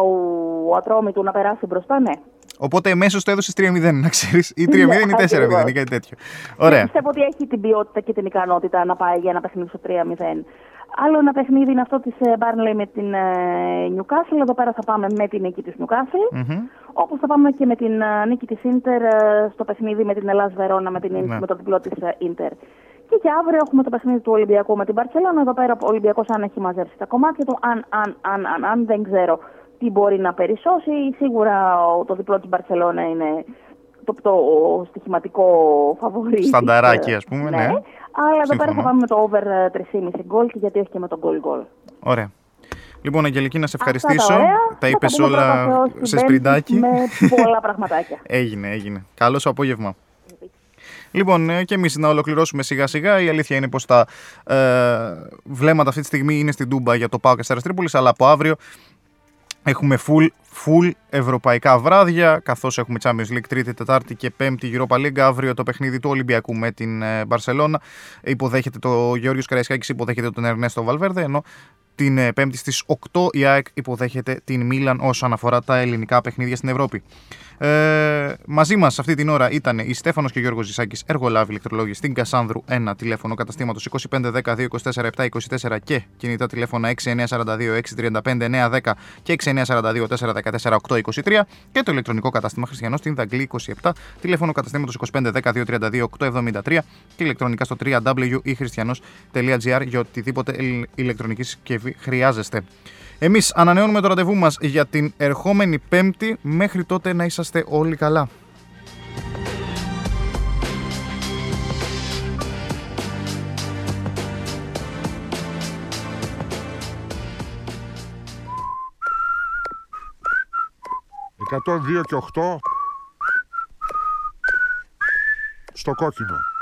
K: ατρόμητου να περάσει μπροστά, ναι.
D: Οπότε εμέσως το έδωσες 3-0, να ξέρεις. Ή 3-0
K: Ναι,
D: ή 4-0
K: ακριβώς.
D: ή κάτι τέτοιο.
K: Και
D: Ωραία.
K: Πιστεύω ότι έχει την ποιότητα και την ικανότητα να πάει για ένα παιχνίδι στο 3-0. Άλλο ένα παιχνίδι είναι αυτό της Barnley με την ε, Newcastle. Εδώ πέρα θα πάμε με την νίκη της Newcastle.
D: Μμμ.
K: Όπως θα πάμε και με την ε, νίκη της Ίντερ ε, στο παιχνίδι με την Ελλάς Βερόνα με, την,
D: Ναι.
K: με το διπλό της Ίντερ. Και και αύριο έχουμε το παιχνίδι του Ολυμπιακού με την Παρσελόνα. Εδώ πέρα ο Ολυμπιακός, αν έχει μαζέψει τα κομμάτια του, αν, αν, αν, αν, αν δεν ξέρω τι μπορεί να περισσώσει. Σίγουρα ο- το διπλό της Μπαρσελόνα είναι το, το ο στοιχηματικό φαβορή.
D: Στανταράκι,
K: της,
D: ας πούμε,
K: ναι.
D: ναι.
K: Αλλά εδώ πέρα
D: Συμφωνώ.
K: θα πάμε με το over ε, 3,5 γκολ και γιατί όχι και με το γκολ γκολ.
D: Ωραία. Λοιπόν, Αγγελική, να σε
K: Αυτά
D: ευχαριστήσω.
K: τα ωραία.
D: Τα
K: Θα
D: είπες
K: πούμε πρώτα
D: όλα
K: Θεός την
D: σε
K: Πέμπτη
D: σπριντάκι.
K: Με πολλά πραγματάκια.
D: Έγινε, έγινε. Καλό σου απόγευμα. Λοιπόν, ε, και εμείς να ολοκληρώσουμε σιγά σιγά. Η αλήθεια είναι πως τα ε, βλέμματα αυτή τη στιγμή είναι στην Τούμπα για το Πάο Αστέρα Τρίπολης, αλλά από αύριο έχουμε full, full ευρωπαϊκά βράδια, καθώς έχουμε Champions League Τρίτη, Τετάρτη και Πέμπτη Europa League. Αύριο το παιχνίδι του Ολυμπιακού με την ε, Μπαρσελόνα. Υποδέχεται το Γεώργιος Καραϊσκάκης, υποδέχεται τον Ερνέστο Βαλβέρδε, ενώ την ε, Πέμπτη στις 8 η ΑΕΚ υποδέχεται την Μίλαν όσον αφορά τα ελληνικά παιχνίδια στην Ευρώπη. Ε, μαζί μας αυτή την ώρα ήταν η Στέφανος και ο Γιώργος Ζησάκης, εργολάβη ηλεκτρολόγη στην Κασάνδρου 1 τηλέφωνο καταστήματος 2510 224 724 και κινητά τηλέφωνα 6942 635 910 και 6942 414 823 και το ηλεκτρονικό κατάστημα Χριστιανός στην Δαγκλή 27 τηλέφωνο καταστήματος 2510 232 873 και ηλεκτρονικά στο www.christianos.gr για οτιδήποτε ηλεκτρονικής συσκευή συνάδελφοι, χρειάζεστε. Εμείς ανανεώνουμε το ραντεβού μας για την ερχόμενη Πέμπτη. Μέχρι τότε να είσαστε όλοι καλά.
A: Εκατόν δύο και 8 στο κόκκινο.